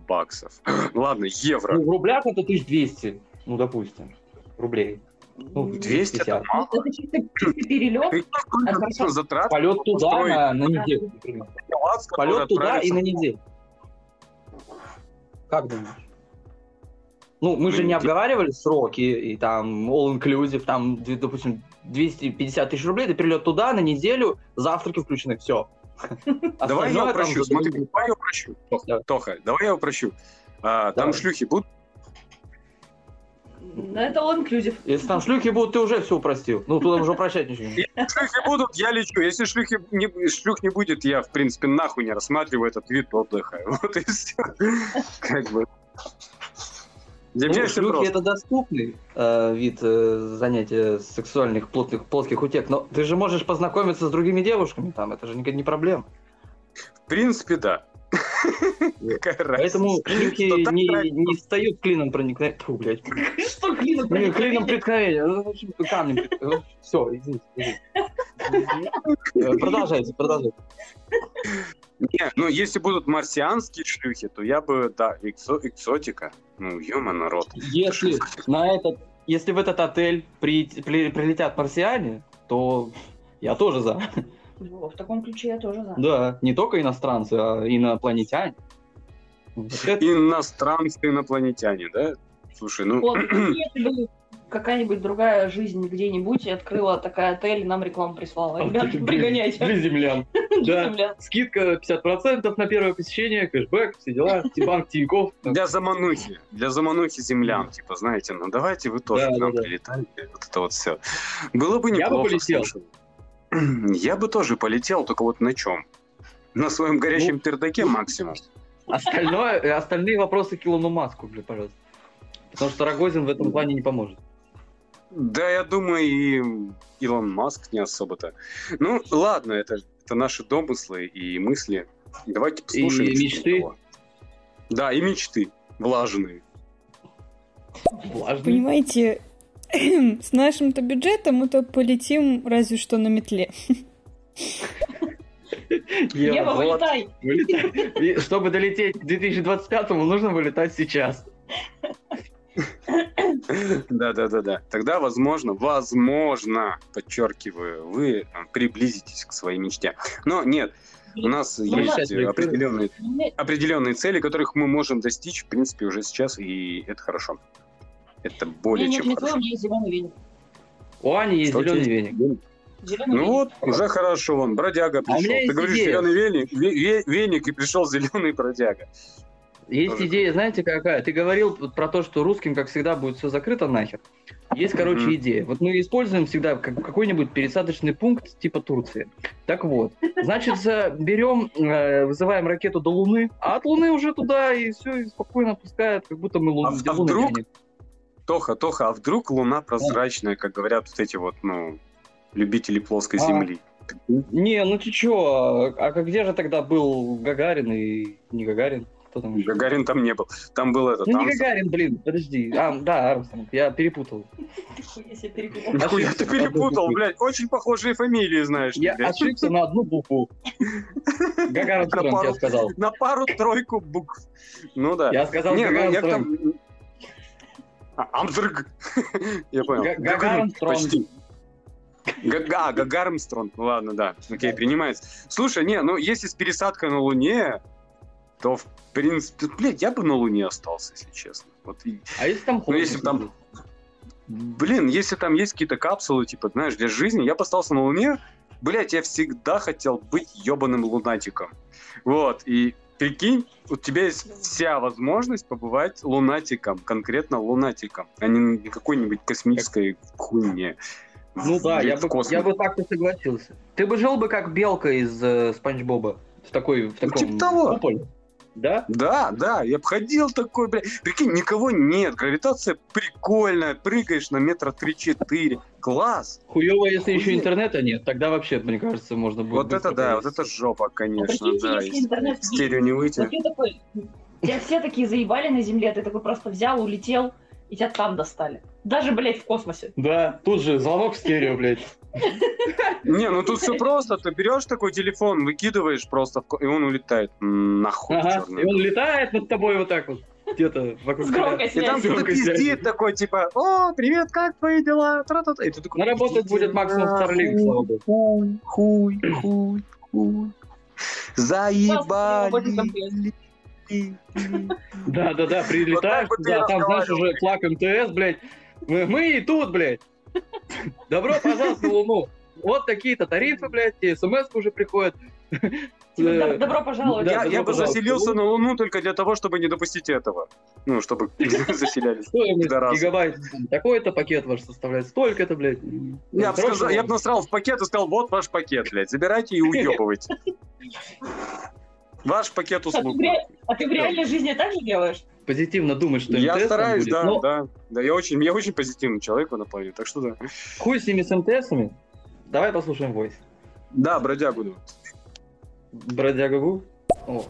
баксов. Ладно, евро. Ну, в рублях это 1200, ну, допустим, рублей. Ну, 200 это 250. мало. Это чисто, чисто перелет. Ты А, затрат? Полет туда Устроить. на, на неделю, например. класс, Полет туда и на неделю. Как думаешь? Ну, мы же Ну, не обговаривали сроки, и там all-inclusive, там, допустим, 250 тысяч рублей, ты перелет туда на неделю, завтраки включены, все. Давай я упрощу, смотри, давай я упрощу. Тоха, давай я упрощу. А, там шлюхи будут? Да, это all inclusive. Если там шлюхи будут, ты уже все упростил. Ну, туда уже прощать ничего не Если шлюхи будут, я лечу. Если шлюхи не, шлюх не будет, я, в принципе, нахуй не рассматриваю этот вид отдыха. Вот и все. Как бы. Для меня Ну, все шлюхи просто. это доступный э, вид э, занятия сексуальных плотных, плоских утек, но ты же можешь познакомиться с другими девушками там, это же не, не проблема. В принципе, да. Поэтому шлюхи так не, не встают клином проникновения. Фу, блядь. Что клинок Не, клином преткновения. Ну, в общем, камнем. Все, извините. Э, Продолжайте, продолжайте. Не, ну если будут марсианские шлюхи, то я бы, да, экзо- экзотика. Ну, ё народ. Если на этот, если в этот отель при- при- прилетят марсиане, то я тоже за. Во, В таком ключе я тоже за. Да, не только иностранцы, а инопланетяне. Вот это- Иностранцы, инопланетяне, да? Слушай, ну... Вот, если бы какая-нибудь другая жизнь где-нибудь и открыла такая отель, нам рекламу прислала. Ребят, Для- пригоняйте. Для землян. Да. Скидка 50% на первое посещение, кэшбэк, все дела, банк Тинькофф. Для заманухи, для заманухи землян, типа, знаете, ну давайте вы тоже к нам прилетайте, вот это вот все. Было бы Я бы неплохо, полетел. Я бы тоже полетел, только вот на чем? На своем горящем Ну. пердаке максимум. Остальное, э, остальные вопросы к Илону Маску, бля, пожалуйста. Потому что Рогозин в этом плане не поможет. Да, я думаю, и Илон Маск не особо-то. Ну, ладно, это, это наши домыслы и мысли. Давайте послушаем. И мечты. такого. Да, и мечты влажные. Влажный. Понимаете, с нашим-то бюджетом мы то полетим разве что на метле. Ева, вот, вылетай! чтобы долететь к 2025-му, нужно вылетать сейчас. Да, да, да, да. Тогда, возможно, возможно, подчеркиваю, вы э, приблизитесь к своей мечте. Но нет, у нас Ну, есть определенные, определенные цели, которых мы можем достичь, в принципе, уже сейчас, и это хорошо. Это более нет, чем хорошо. твоем, есть зеленый веник. У Ани есть Что у зеленый веник. Зеленый Ну веник. вот, уже хорошо, вон, бродяга А у пришел. меня Ты говоришь, идея. зеленый веник, ве- ве- веник, и пришел зеленый бродяга. Есть Тоже идея, знаете, какая? Ты говорил про то, что русским, как всегда, будет все закрыто нахер. Есть, короче, Мгм. идея. Вот мы используем всегда как- какой-нибудь пересадочный пункт типа Турции. Так вот, значит, берем, э, вызываем ракету до Луны, а от Луны уже туда и все, и спокойно пускают, как будто мы Луну, А- а вдруг? Тоха, Тоха, а вдруг луна прозрачная, как говорят вот эти вот, ну, любители плоской А. земли? Не, ну ты чё, а, а где же тогда был Гагарин и не Гагарин? Кто там еще? Гагарин там не был. Там был этот Ну не Армстронг. Гагарин, блин, подожди. А, да, Армстронг, я перепутал. Нихуя ты перепутал, блядь. Очень похожие фамилии, знаешь. Я ошибся на одну букву. Гагарин На я сказал. На пару-тройку букв. Ну да. Я сказал Не, ну, Гагарин я там... Амстрг. Я понял. Га- Гагармстронг. Почти. Гага, Гагармстронг. Ладно, да. Окей, принимается. Слушай, не, ну если с пересадкой на Луне, то в принципе, блядь, я бы на Луне остался, если честно. Вот и- А если там Ну, если там- Блин, если там есть какие-то капсулы, типа, знаешь, для жизни, я бы остался на Луне, блять, я всегда хотел быть ебаным лунатиком. Вот, и прикинь, у тебя есть вся возможность побывать лунатиком, конкретно лунатиком, а не какой-нибудь космической хуйне. Ну да, я бы, я бы так-то согласился. Ты бы жил бы как белка из э, Спанч Боба. В такой, в Ну, таком типа того. куполе. Да? Да, да, я обходил такой, блядь. Прикинь, никого нет, гравитация прикольная, прыгаешь на метра 3-4. Класс! Хуево, если еще Хуй- интернета нет, тогда вообще, мне кажется, можно будет... Вот это да, вот это жопа, конечно, прикиньте, да. если интернет стерео не выйти. Вот такой, тебя все такие заебали на земле, ты такой просто взял, улетел, и тебя там достали. Даже, блядь, в космосе. Да, тут же звонок в стерео, блядь. Не, ну тут все просто. Ты берешь такой телефон, выкидываешь просто, и он улетает. Нахуй Ага, и он летает над тобой вот так вот, где-то вокруг С громкой. И там кто-то пиздит такой, типа, о, привет, как твои дела? Тра-та-та. И ты такой, Ну, работать «Иди будет максимум Starlink, слава богу. Хуй, хуй, хуй, хуй. Заебали. Да, да, да, прилетаешь Вот так вот туда, я а там, знаешь, уже флаг МТС, блядь. Мы, мы и тут, блядь. Добро пожаловать на Луну. Вот такие-то тарифы, блядь, тебе смс уже приходят. Доб- добро пожаловать. да, Я, я бы заселился на Луну только для того, чтобы не допустить этого. Ну, чтобы заселялись. Гигабайт, такой-то пакет ваш составляет столько-то, блядь. Я бы насрал в пакет и сказал, вот ваш пакет, блядь, забирайте и уебывайте. Ваш пакет А ты, услуг. в ре- а ты в реальной жизни так же делаешь? позитивно думать, что Я МТС там стараюсь, будет. да, Но да. Да, я очень, я очень позитивный человек в плане, так что да. Хуй с ними с МТСами. Давай послушаем войс. Да, бродягу. да. Бродяга Гу. О,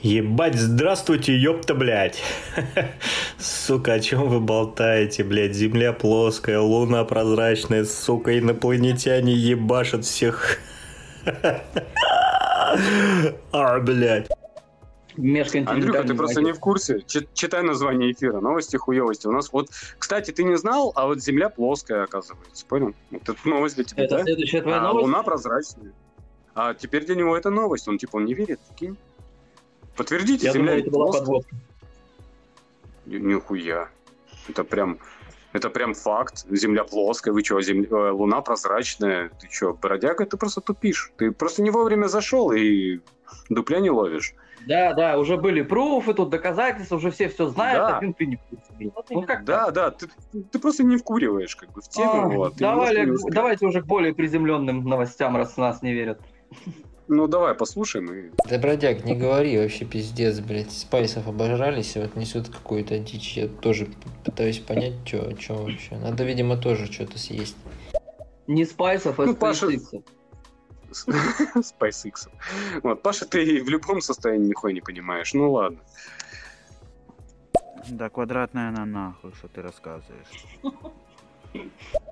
Ебать, здравствуйте, ёпта, блядь. Сука, о чем вы болтаете, блядь? Земля плоская, луна прозрачная, сука, инопланетяне ебашат всех. А, блядь. Андрюха, ты просто не в курсе. Чи- Читай название эфира. Новости хуевости. У нас вот, кстати, ты не знал, а вот Земля плоская, оказывается. Понял? Вот Это новость для тебя, Это да? следующая твоя А новость? Луна прозрачная. А теперь для него это новость. Он типа он не верит, прикинь. Подтвердите, Я Земля думаю, это была плоская. подводка. Ни- Нихуя. Это прям, это прям факт. Земля плоская. Вы что, земля, э, Луна прозрачная? Ты что, бродяга? Ты просто тупишь. Ты просто не вовремя зашел и дупля не ловишь. Да, да, уже были пруфы, тут доказательства, уже все все знают, Да. один ты не. Ну как Да, да, ты, ты просто не вкуриваешь как бы в тему. А, вот, давай, давайте уже к более приземленным новостям, раз нас не верят. Ну давай послушаем. И... Да, бродяг, не говори, вообще пиздец, блядь. Спайсов обожрались, и вот несут какую-то дичь. Я тоже пытаюсь понять, что вообще. Надо, видимо, тоже что-то съесть. Не спайсов, а Ну, Паша- SpaceX. SpaceX. Вот, Паша, ты в любом состоянии нихуя не понимаешь. Ну ладно. Да квадратная она нахуй, что ты рассказываешь.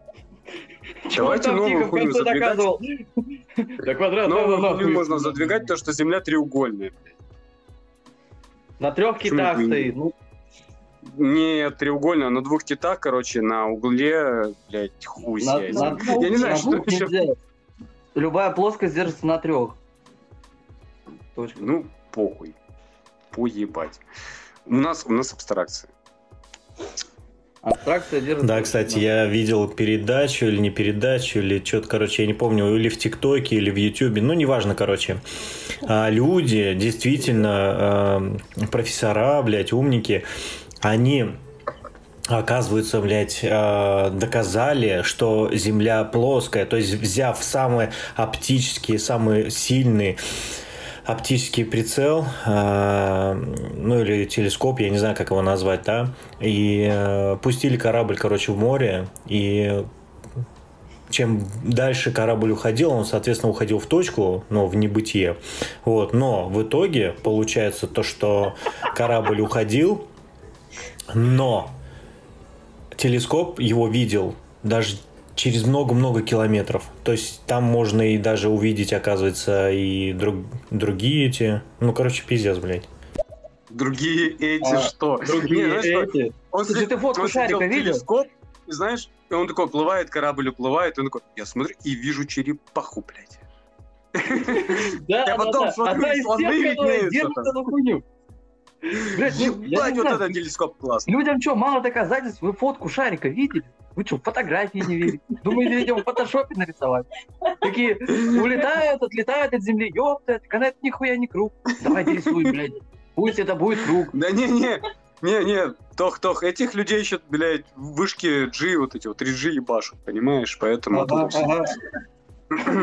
Чего Давайте он там новую хуйню задвигать. доказывал? Да квадрат, Новую хуйню можно задвигать, то, что Земля треугольная. блядь. На трех китах стоит. Ну, Нет, треугольная, на двух китах, короче, на угле, блядь, хуй на- сядь. на- Я не знаю, на что еще... нельзя. Любая плоскость держится на трех. Точка. Ну, похуй. Поебать. У нас, у нас абстракция. Абстракция держится. Да, кстати, я видел передачу или не передачу, или что-то, короче, я не помню, или в ТикТоке, или в Ютубе, ну, неважно, короче. А, люди, действительно, э, профессора, блядь, умники, они оказывается, блядь, э, доказали, что Земля плоская, то есть взяв самые оптические, самые сильные оптический прицел, э, ну или телескоп, я не знаю, как его назвать, да, и э, пустили корабль, короче, в море, и чем дальше корабль уходил, он, соответственно, уходил в точку, ну, в небытие. Вот. Но в итоге получается то, что корабль уходил, но телескоп его видел даже через много-много километров. То есть там можно и даже увидеть, оказывается, и друг- другие эти... Ну, короче, пиздец, блядь. Другие эти А, что? Другие Не, знаешь эти. Он Слушай, ты фотку он шарика видел? телескоп, и знаешь, и он такой плывает, корабль уплывает, и он такой, я смотрю и вижу черепаху, блядь. Да, Я да, потом да. смотрю, слоны виднеются. Блядь, ну, я не Ебать, вот знаю, этот телескоп классный. Людям что, мало доказательств? Вы фотку шарика видели? Вы что, фотографии не видели? Думаете, видео в фотошопе нарисовать? Такие улетают, отлетают от земли. Ёпта, это нихуя не круг. Давайте рисуй, блядь. Пусть это будет круг. Да не-не, не-не, тох-тох, этих людей еще, блядь, в вышке G, вот эти вот 3G ебашут, понимаешь? Поэтому Ага, ага.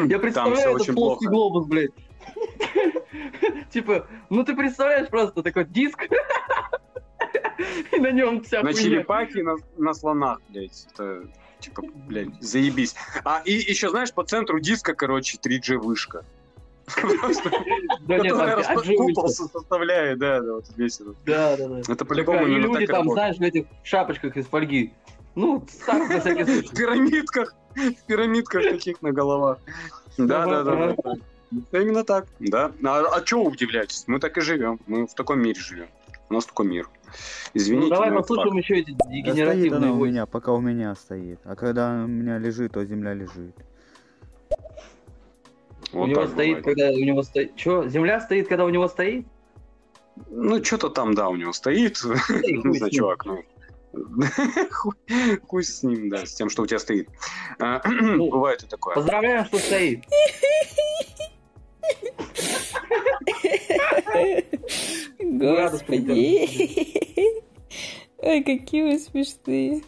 Я представляю этот очень плоский плохо. глобус, блядь. Типа, ну ты представляешь просто такой диск, и на нем вся На черепахе, на, на слонах, блядь. Это, типа, блядь, заебись. А и еще, знаешь, по центру диска, короче, 3G вышка. G купол составляет, да, да, вот весь этот. Да, да, да. Это по-любому и именно люди так там, знаешь, в этих шапочках из фольги. Ну, так, на всякий В пирамидках, в пирамидках таких на головах. Да, да, да, Именно так, да. А, а чего удивляетесь? Мы так и живем. Мы в таком мире живем. У нас такой мир. Извините, Ну, давай послушаем факт. еще эти Да стоит дегенеративные она у меня, пока у меня стоит. А когда у меня лежит, то земля лежит. У Вот него так стоит, бывает. когда у него стоит... Че, земля стоит, когда у него стоит? Ну, что-то там, да, у него стоит. Не знаю, чувак, ну. Хуй- Хуй с ним, да, с тем, что у тебя стоит. А, Ну, Бывает и такое. Поздравляем, что стоит. Господи. Ой, какие вы смешные.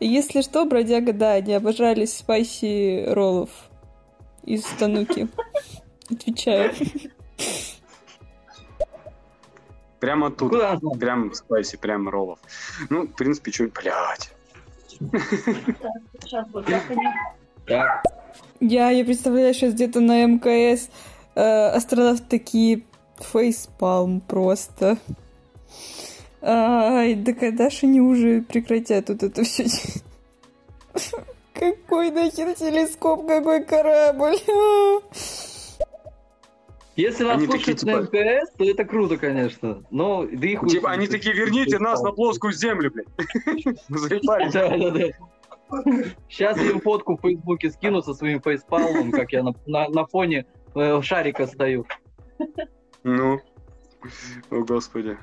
Если что, бродяга, да, они обожали спайси роллов из Тануки. Отвечаю. Прямо тут. Куда? Прям спайси, прям роллов. Ну, в принципе, что, блядь. Я, я представляю, сейчас где-то на МКС э, астронавты такие фейспалм просто. Ай, да когда же они уже прекратят вот это все? Какой нахер телескоп, какой корабль? Если вас Они слушают такие, на МКС, то это круто, конечно. Но да и хуй Типа, они такие, верните нас на плоскую землю, блядь. Заебали. Сейчас я им фотку в Фейсбуке скину со своим фейспалмом, как я на, на- на фоне э, шарика стою. Ну. О, господи.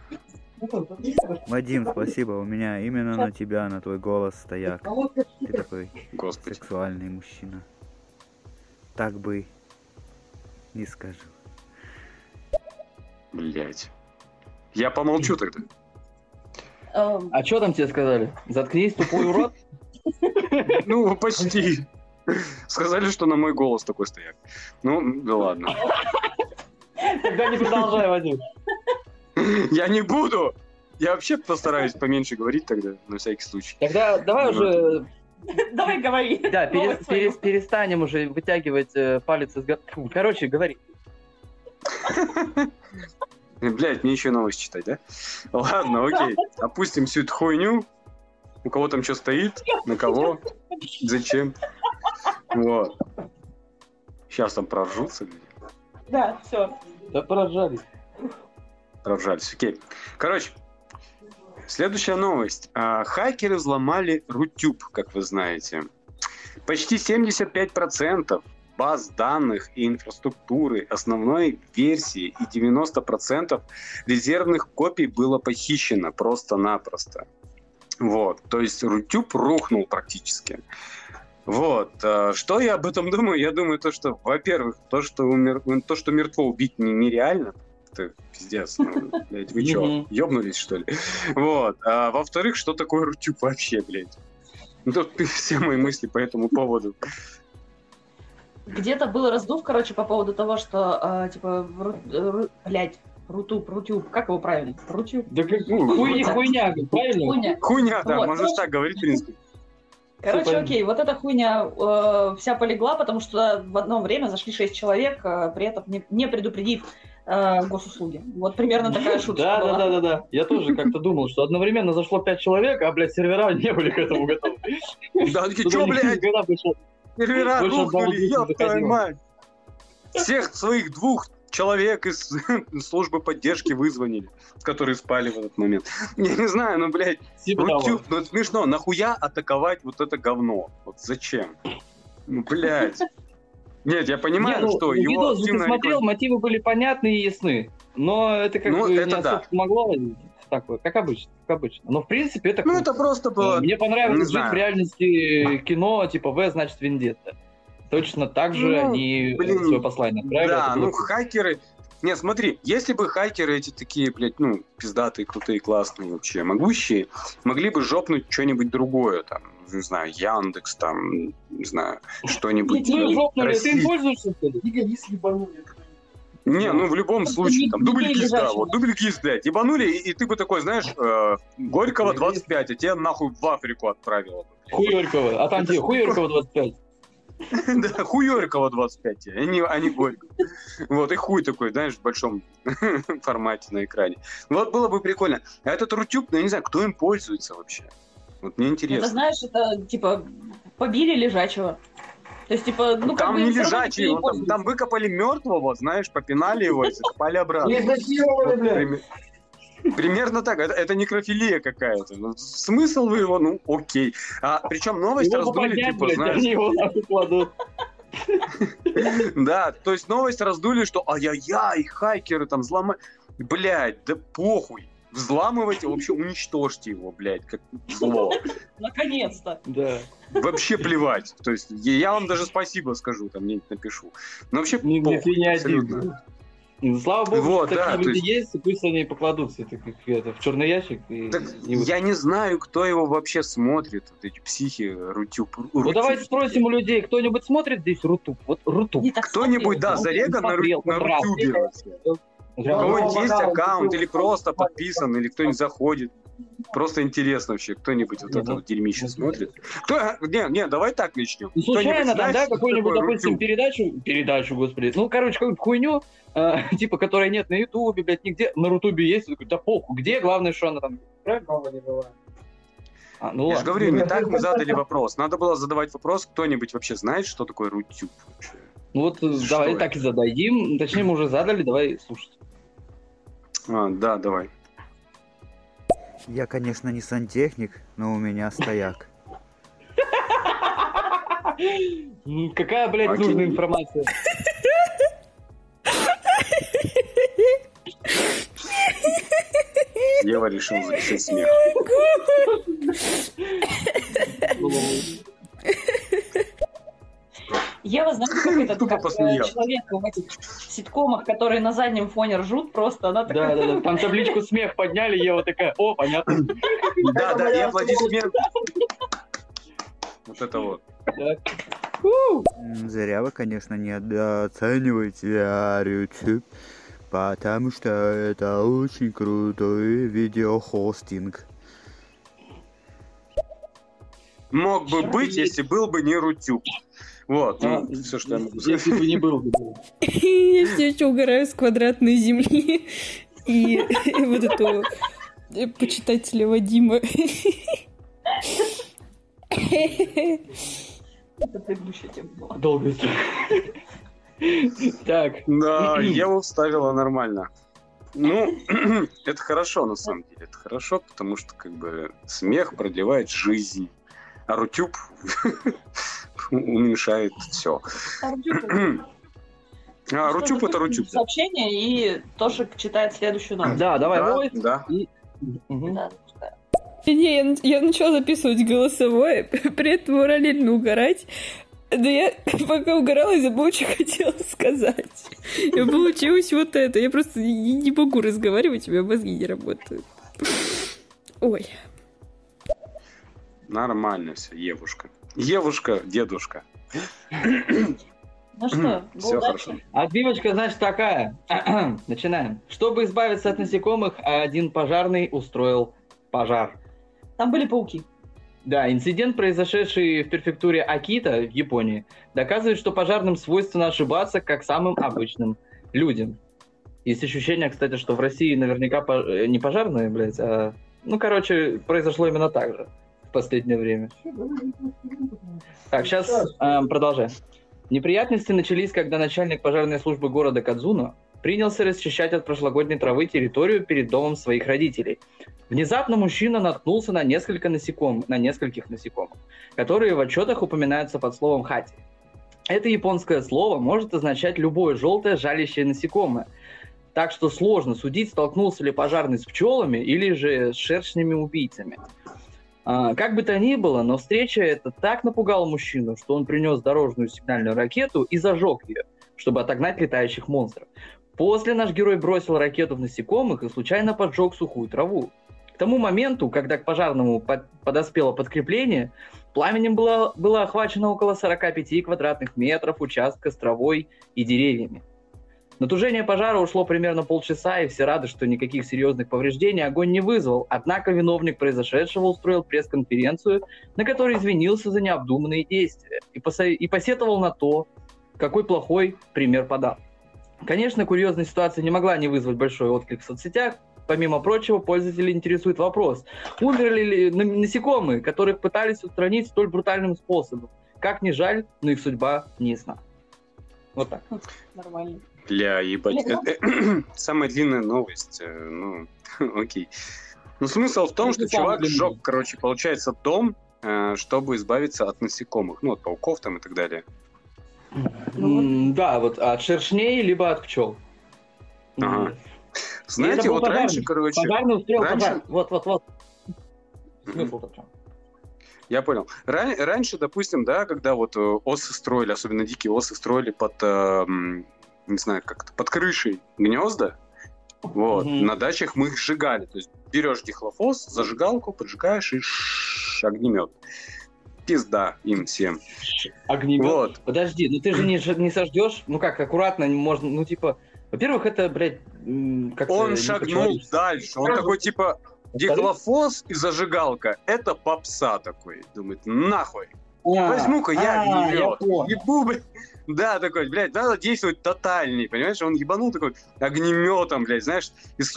Вадим, спасибо. У меня именно на тебя, на твой голос стояк. Ты такой Господи. сексуальный мужчина. Так бы не скажу. Блять. Я помолчу тогда. эм, А что там тебе сказали? Заткнись, тупой урод? Ну, почти. Сказали, что на мой голос такой стояк. Ну, да ладно. Тогда не продолжай, Вадим. Я не буду! Я вообще постараюсь поменьше говорить тогда, на всякий случай. Тогда давай уже Давай говори. Да, перестанем уже вытягивать э, палец из... Короче, говори. Блять, мне еще новость читать, да? Ладно, окей. Опустим всю эту хуйню. У кого там что стоит, на кого, зачем. Вот. Сейчас там проржутся. Да, все. Да поражались. Проржались, окей. Короче, следующая новость. А, хакеры взломали Рутюб, как вы знаете. Почти 75% баз данных и инфраструктуры основной версии и 90% резервных копий было похищено просто-напросто. Вот, то есть Рутюб рухнул практически. Вот, а, что я об этом думаю? Я думаю, то, что, во-первых, то, что, умер... то, что мертво убить не- нереально, это пиздец. Ну, блядь, вы чё, Мгм. ёбнулись, что ли? Вот. А во-вторых, что такое Рутюб вообще, блядь? Ну, тут все мои мысли по этому поводу. Где-то был раздув, короче, по поводу того, что, а, типа, ру- э, ру- блядь, Рутуб, Рутюб, как его правильно? Рутюб? Да как хуйня, хуйня, правильно? Хуйня. Хуйня, да, Вот. можешь так говорить, в принципе. Короче, понятно. окей, вот эта хуйня э, вся полегла, потому что в одно время зашли шесть человек, э, при этом не, не предупредив э, госуслуги. Вот примерно такая шутка Да, была. да, да, да, да. Я тоже как-то думал, что одновременно зашло пять человек, а, блядь, сервера не были к этому готовы. Да, такие, никто блядь, сервера рухнули, не ёб твою мать. Всех своих двух человек из службы поддержки вызвонили, которые спали в этот момент. Я не знаю, ну, блядь, Типа того. Рутюб, ну смешно, нахуя атаковать вот это говно? Вот зачем? Ну, блядь. Нет, я понимаю, Не, ну, что его видос ты смотрел, мотивы были понятны и ясны. Но это как Ну, бы это не да. особо помогло. Так вот, как обычно, как обычно. Но в принципе это Ну, это просто было... Мне не понравилось жить в реальности кино, типа В значит Вендетта. Точно так же Ну, они блин, свое послание отправили. Да, ну круто. хакеры... Не, смотри, если бы хакеры эти такие, блядь, ну, пиздатые, крутые, классные вообще, могущие, могли бы жопнуть что-нибудь другое, там, не знаю, Яндекс, там, не знаю, что-нибудь. Ну, жопнули, ты им пользуешься, что ли? Не, ну в любом случае, там, дубль кис, да, вот, дубль кис, блядь, ебанули, и, и ты бы такой, знаешь, э, Горького 25, а тебя нахуй в Африку отправило. блядь. Хуёрькова. А там где? Хуёрькова 25. Да, хуёрикова 25, а не, а не Горького. Вот, и хуй такой, знаешь, в большом формате на экране. Вот было бы прикольно. А этот Рутюб, ну, я не знаю, кто им пользуется вообще? Вот мне Это, интересно. знаешь, это, типа, побили лежачего. То есть, типа, ну, как там не лежачий, не там, там выкопали мертвого, знаешь, попинали его и закопали обратно. Изнасиловали, блядь. Пример- Примерно так. Это, это некрофилия какая-то. Ну, смысл вы его, ну, окей. А, причем новость Его раздули, поднять, типа, блядь, знаешь, они его нахуй кладут. Да, то есть новость раздули, что ай-яй-яй, хакеры там взломали. Блядь, да похуй. Взламывайте, вообще уничтожьте его, блядь, как зло. Наконец-то. Да. Вообще плевать. То есть я вам даже спасибо скажу, там где-нибудь напишу. Но вообще Не, не, похуй, не абсолютно. Ну, Слава богу, Вот, что да, такие то люди есть- есть, и пусть они покладутся это, как это, в черный ящик. И, Так и я не знаю, кто его вообще смотрит, вот эти психи, Rutube. Ну Rutube. давайте спросим у людей, кто-нибудь смотрит здесь Rutube? Вот Rutube. Кто-нибудь, да, зареган на, смотрел, на. Rutube. У кого-нибудь есть аккаунт, или просто подписан, или кто-нибудь заходит. Просто интересно вообще, кто-нибудь вот это ну, вот дерьмище ну, смотрит. Кто... Не, не, давай так начнем. Ну, случайно там, да, какую-нибудь, допустим, передачу, передачу, господи, ну, короче, какую-нибудь хуйню, э, типа, которой нет на Ютубе, блядь, нигде, на Рутубе есть, такой, да похуй, где, главное, что она там, правильно? А, ну Я же ладно. говорю, не так мы задали вопрос. Надо было задавать вопрос, кто-нибудь вообще знает, что такое Рутюб? Ну вот, э, Что давай это? так и зададим, точнее, мы уже задали, давай слушать. А, да, давай. Я, конечно, не сантехник, но у меня стояк. Какая, блядь, нужная информация? Ева решил записать смех. Ева, знаете, как этот Тупо как, э, человек в этих ситкомах, которые на заднем фоне ржут, просто она Да, такая... да, да, там табличку смех подняли, Ева такая, о, понятно. Да, да, и аплодисмент. Вот это вот. Да. Зря вы, конечно, недооцениваете YouTube, потому что это очень крутой видеохостинг. Мог бы быть, если был бы не Рутюб. Вот, А, ну, все, что я могу Если сказать. бы не был. бы. Я все еще угораю с квадратной земли и вот эту э, почитателя Вадима. Это предыдущая тема была. Долго. Так, Да, Ева вставила нормально. Ну, это хорошо, на самом деле. Это хорошо, потому что, как бы, смех продлевает жизнь. А Рутюб уменьшает все. А, Рутюб это запустим Рутюб. Сообщение, и Тошик читает следующую новость. да, давай, Да, новость. да. Не, я, я начала записывать голосовое, при этом параллельно угорать. Да я пока угорала, я забыла, что хотела сказать. И получилось вот это. Я просто не, не могу разговаривать, у меня мозги не работают. Ой. Нормально все, Евушка. Евушка, дедушка. Ну что, Все хорошо. Отбивочка, значит, такая. Начинаем. Чтобы избавиться от насекомых, один пожарный устроил пожар. Там были пауки. Да, инцидент, произошедший в префектуре Акита в Японии, доказывает, что пожарным свойственно ошибаться, как самым обычным людям. Есть ощущение, кстати, что в России наверняка по- э, не пожарные, блядь, а... Ну, короче, произошло именно так же в последнее время. Так, сейчас продолжаем. Неприятности начались, когда начальник пожарной службы города Кадзуно принялся расчищать от прошлогодней травы территорию перед домом своих родителей. Внезапно мужчина наткнулся на несколько насекомых, на нескольких насекомых, которые в отчетах упоминаются под словом хати. Это японское слово может означать любое желтое жалящее насекомое. Так что сложно судить, столкнулся ли пожарный с пчелами или же с шершнями-убийцами. А, как бы то ни было, но встреча эта так напугала мужчину, что он принес дорожную сигнальную ракету и зажег ее, чтобы отогнать летающих монстров. После наш герой бросил ракету в насекомых и случайно поджег сухую траву. К тому моменту, когда к пожарному под- подоспело подкрепление, пламенем было, было охвачено около 45 квадратных метров участка с травой и деревьями. На тужение пожара ушло примерно полчаса, и все рады, что никаких серьезных повреждений огонь не вызвал. Однако виновник произошедшего устроил пресс-конференцию, на которой извинился за необдуманные действия и, посо- и посетовал на то, какой плохой пример подал. Конечно, курьезная ситуация не могла не вызвать большой отклик в соцсетях. Помимо прочего, пользователей интересует вопрос, умерли ли на- насекомые, которых пытались устранить столь брутальным способом. Как ни жаль, но их судьба неясна. Вот так. Нормально. Бля, ебать. Бля, э, Самая длинная новость. э, Ну, окей. Ну, смысл в том, Это что чувак длинная. сжег, короче, получается, дом, э, чтобы избавиться от насекомых. Ну, от пауков там и так далее. Ну Да, вот от шершней, либо от пчел. Ага. Знаете, вот раньше, пожарный. короче... Пожарный устроил раньше- пожар. Вот, вот, вот. Смысл-то в? Я понял. Ран- раньше, допустим, да, когда вот э, осы строили, особенно дикие осы строили под э, не знаю, как-то под крышей гнезда. Вот. Мгм. На дачах мы их сжигали. То есть берешь дихлофос, зажигалку, поджигаешь и ш- огнемет. Пизда им всем. Огнемет. Вот. Подожди, ну ты же не, не сожжешь, ну как, аккуратно можно, ну типа, во-первых, это, блядь, как Он шагнул дальше. Он такой, типа, дихлофос и зажигалка. Это попса такой. Думает, нахуй. Возьму-ка я а, огнемет. Ебу, блядь. Да, такой, блядь, надо действовать тотальней, понимаешь? Он ебанул такой огнеметом, блядь, знаешь, из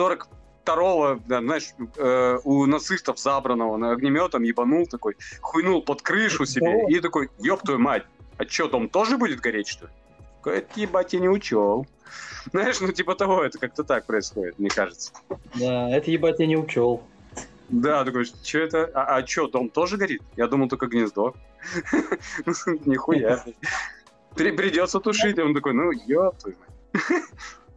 42-го, да, знаешь, э, у нацистов забранного на огнеметом ебанул такой, хуйнул под крышу себе и такой, ёб твою мать, а чё, дом тоже будет гореть, что ли? Это, ебать, я не учел. Знаешь, ну типа того, это как-то так происходит, мне кажется. Да, это ебать я не учел. Да, такой, что это? А, а чё, дом тоже горит? Я думал, только гнездо. Нихуя. При- Придется тушить. Он такой, ну, ёб твою мать.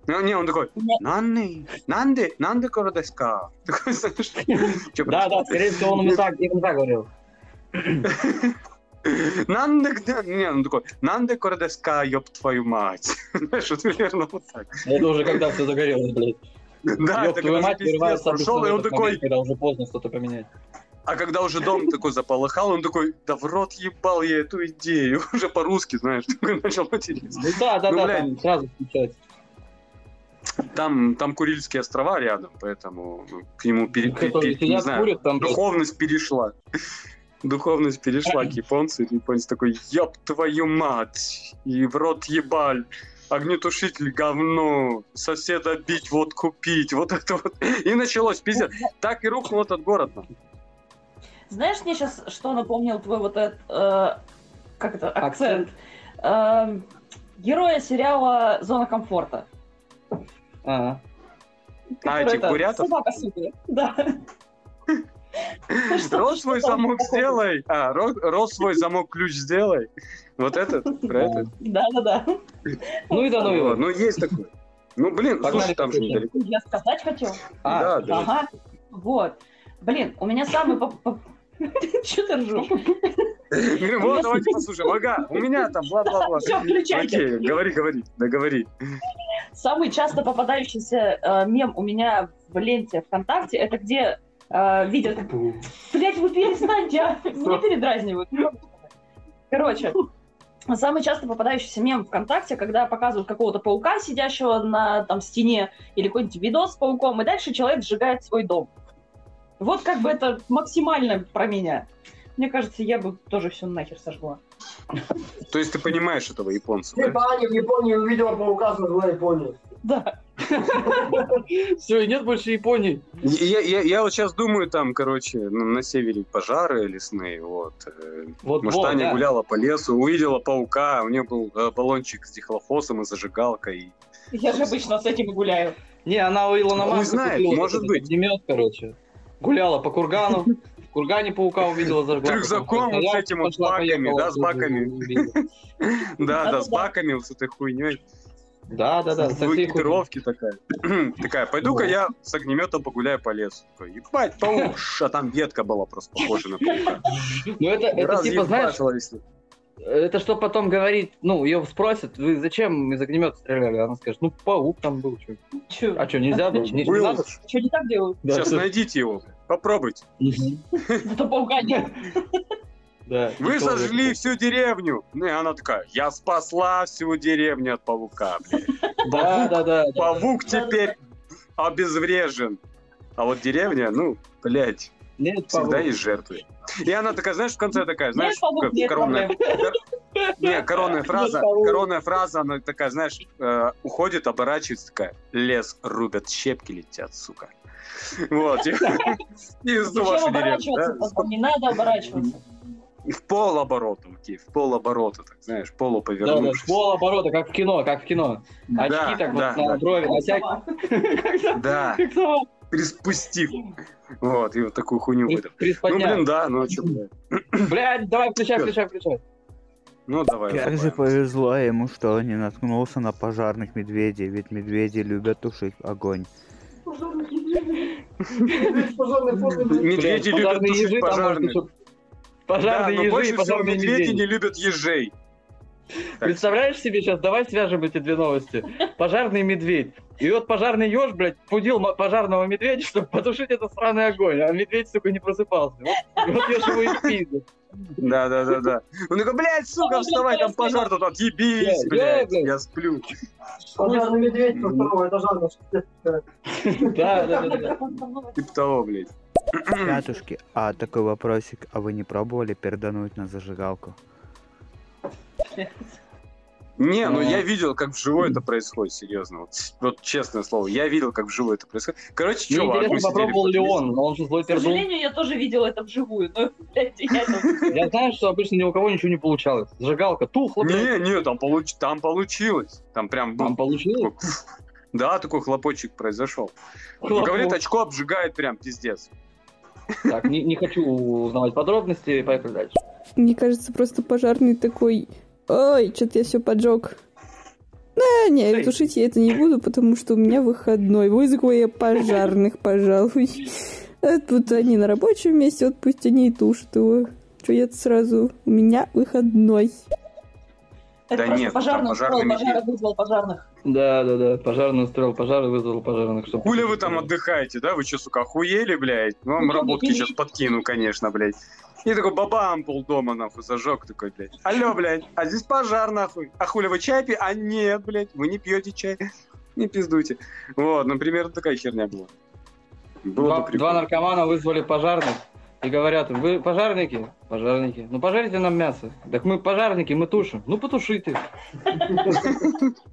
Не, он такой, нанды, нанды, нанды кородеска. Да, да, скорее всего, он именно так, говорил. Нанды, не, он такой, нанды кородеска, ёб твою мать. Знаешь, вот примерно вот так. Это уже когда все загорелось, блядь. Да, Ёб твою мать, прошел, обычно и он такой, когда уже поздно что-то поменять. А когда уже дом такой заполыхал, он такой, да в рот ебал я эту идею. Уже по-русски, знаешь, такой начал материться. Ну да, да, Ну, да, блядь. там сразу включается. Там, там Курильские острова рядом, поэтому ну, к нему пере- пере- Которые пере- не знаю, курят там, духовность перешла. Духовность перешла к японцу, и японец такой, ёб твою мать, и в рот ебаль, огнетушитель говно, соседа бить, водку пить, вот это вот. И началось, пиздец. Так и рухнул этот город. Знаешь, мне сейчас что напомнил твой вот этот, э, как это, акцент? Эм, героя сериала «Зона комфорта». А, этих это, бурятов? Собака сука. Да. Рот свой замок сделай. А, ро- рот свой замок ключ сделай. Вот этот, про этот. Да-да-да. Ну и да, ну его. Ну, есть такой. Ну, блин, слушай, там же недалеко. Я сказать хотел. А, Да, да. Ага. Вот. Блин, у меня самый... Чё ты ржёшь? Говорю, Вот, давайте послушаем. Ага, у меня там бла-бла-бла. Всё, включайте. Окей, говори, говори, да говори. Самый часто попадающийся э, мем у меня в ленте ВКонтакте, это где э, видят... Блять, вы перестаньте, а! Меня передразнивают. Короче, самый часто попадающийся мем ВКонтакте, когда показывают какого-то паука, сидящего на там, стене, или какой-нибудь видос с пауком, и дальше человек сжигает свой дом. Вот как бы это максимально про меня. Мне кажется, я бы тоже все нахер сожгла. То есть ты понимаешь этого японца, да? Типа Аня в Японии увидела паука, сожгла Японию. Да. Все, и нет больше Японии. Я, я, я вот сейчас думаю, там, короче, на, севере пожары лесные, вот. э, Вот, Может, вот, Аня да. гуляла по лесу, увидела паука, у нее был э, баллончик с дихлофосом и зажигалкой. Я же обычно с этим и гуляю. Не, она у Илона Маска знает, купила может быть. огнемет, короче. Гуляла по кургану, в кургане паука увидела, зажгла. Рюкзаком вот с этим вот баками, да, с баками. Да, да, с баками, вот с этой хуйней. Да, да, да. хуйней. Экипировки такая. такая, пойду-ка я с огнеметом погуляю по лесу. Такой, ебать, паук, а там ветка была просто похожа на паука. Ну это, это типа, знаешь, это что потом говорит, ну, ее спросят, вы зачем из огнемета стреляли? Она скажет, ну, паук там был. Чё. Чё? А что, нельзя было? Не, не Был. надо? Что не так делают? Да, Сейчас найдите его, попробуйте. Это паука нет. Да. Вы сожгли всю деревню. Ну, и она такая, я спасла всю деревню от паука. Да, да, да. да. Павук теперь обезврежен. А вот деревня, ну, блядь, Нет, всегда паук. есть жертвы. И она такая, знаешь, в конце такая, знаешь, Нет, нет коронная, проблем. не, коронная фраза, паук. коронная фраза, она такая, знаешь, э, уходит, оборачивается, такая, лес рубят, щепки летят, сука. Вот, и, Зачем оборачиваться? не надо оборачиваться. В полоборота, окей, в полоборота, так знаешь, Да, да, полуповернувшись. с полоборота, как в кино, как в кино. Очки Да, так да, вот на да. брови натягивают. Сама. Да, Приспустив. Вот, и вот такую хуйню выдал. Ну, блин, да, ну, а чё, блядь. Блядь, давай, включай, включай, включай. Ну, давай. Как же повезло ему, что не наткнулся на пожарных медведей, ведь медведи любят тушить огонь. Медведи любят тушить пожарных. Да, Пожарные но ежи больше и всего пожарные медведи медведи. не любят ежей. Представляешь себе сейчас, давай свяжем эти две новости. Пожарный медведь. И вот пожарный еж, блядь, пудил пожарного медведя, чтобы потушить этот сраный огонь. А медведь, сука, не просыпался. Вот, вот еж его и спиздил. Да, да, да, да. Он такой, блядь, сука, вставай, там пожар тут, отъебись, блядь, я сплю. Пожарный медведь со второго этажа на шесте. Да, да, да, да. Типа того, блядь. Ребятушки, а такой вопросик, а вы не пробовали пердануть на зажигалку? Не, ну я видел, как вживую это происходит, серьезно. Вот, вот честное слово, я видел, как вживую это происходит. Короче, Мне чувак, мы интересно, попробовал ли он, но он же злой К пердун. сожалению, я тоже видела это вживую, но, блядь, я Я знаю, что обычно ни у кого ничего не получалось. Зажигалка тухла, блядь. Не, не, там, получ... там получилось. Там прям был Там получилось? Да, такой хлопочек произошел. Хлопок. Говорит, очко обжигает прям пиздец. Так, не, не хочу узнавать подробности, поехали дальше. Мне кажется, просто пожарный такой... Ой, что-то я все поджег. Да, не, Эй. тушить я это не буду, потому что у меня выходной. Вызову я пожарных, пожалуй. А тут они на рабочем месте, вот пусть они и тушат его. Что я сразу... У меня выходной. это Да просто нет, пожарный пожарный устроил пожар, медведь. вызвал пожарных. Да, да, да. Пожарный устроил пожар и вызвал пожарных, чтобы... Хули вы там отдыхаете, да? Вы что, сука, охуели, блядь? Ну, вам Ну, работки сейчас подкину, конечно, блядь. И такой бабам полдома, нахуй, зажег такой, блядь. Алло, блядь, а здесь пожар, нахуй. А хули вы чай пьете? А нет, блядь, вы не пьете чай. Не пиздуйте. Вот, например, такая херня была. Было Два, два наркомана вызвали пожарных и говорят вы пожарники? Пожарники. Ну пожарите нам мясо. Так мы пожарники, мы тушим. Ну потушите.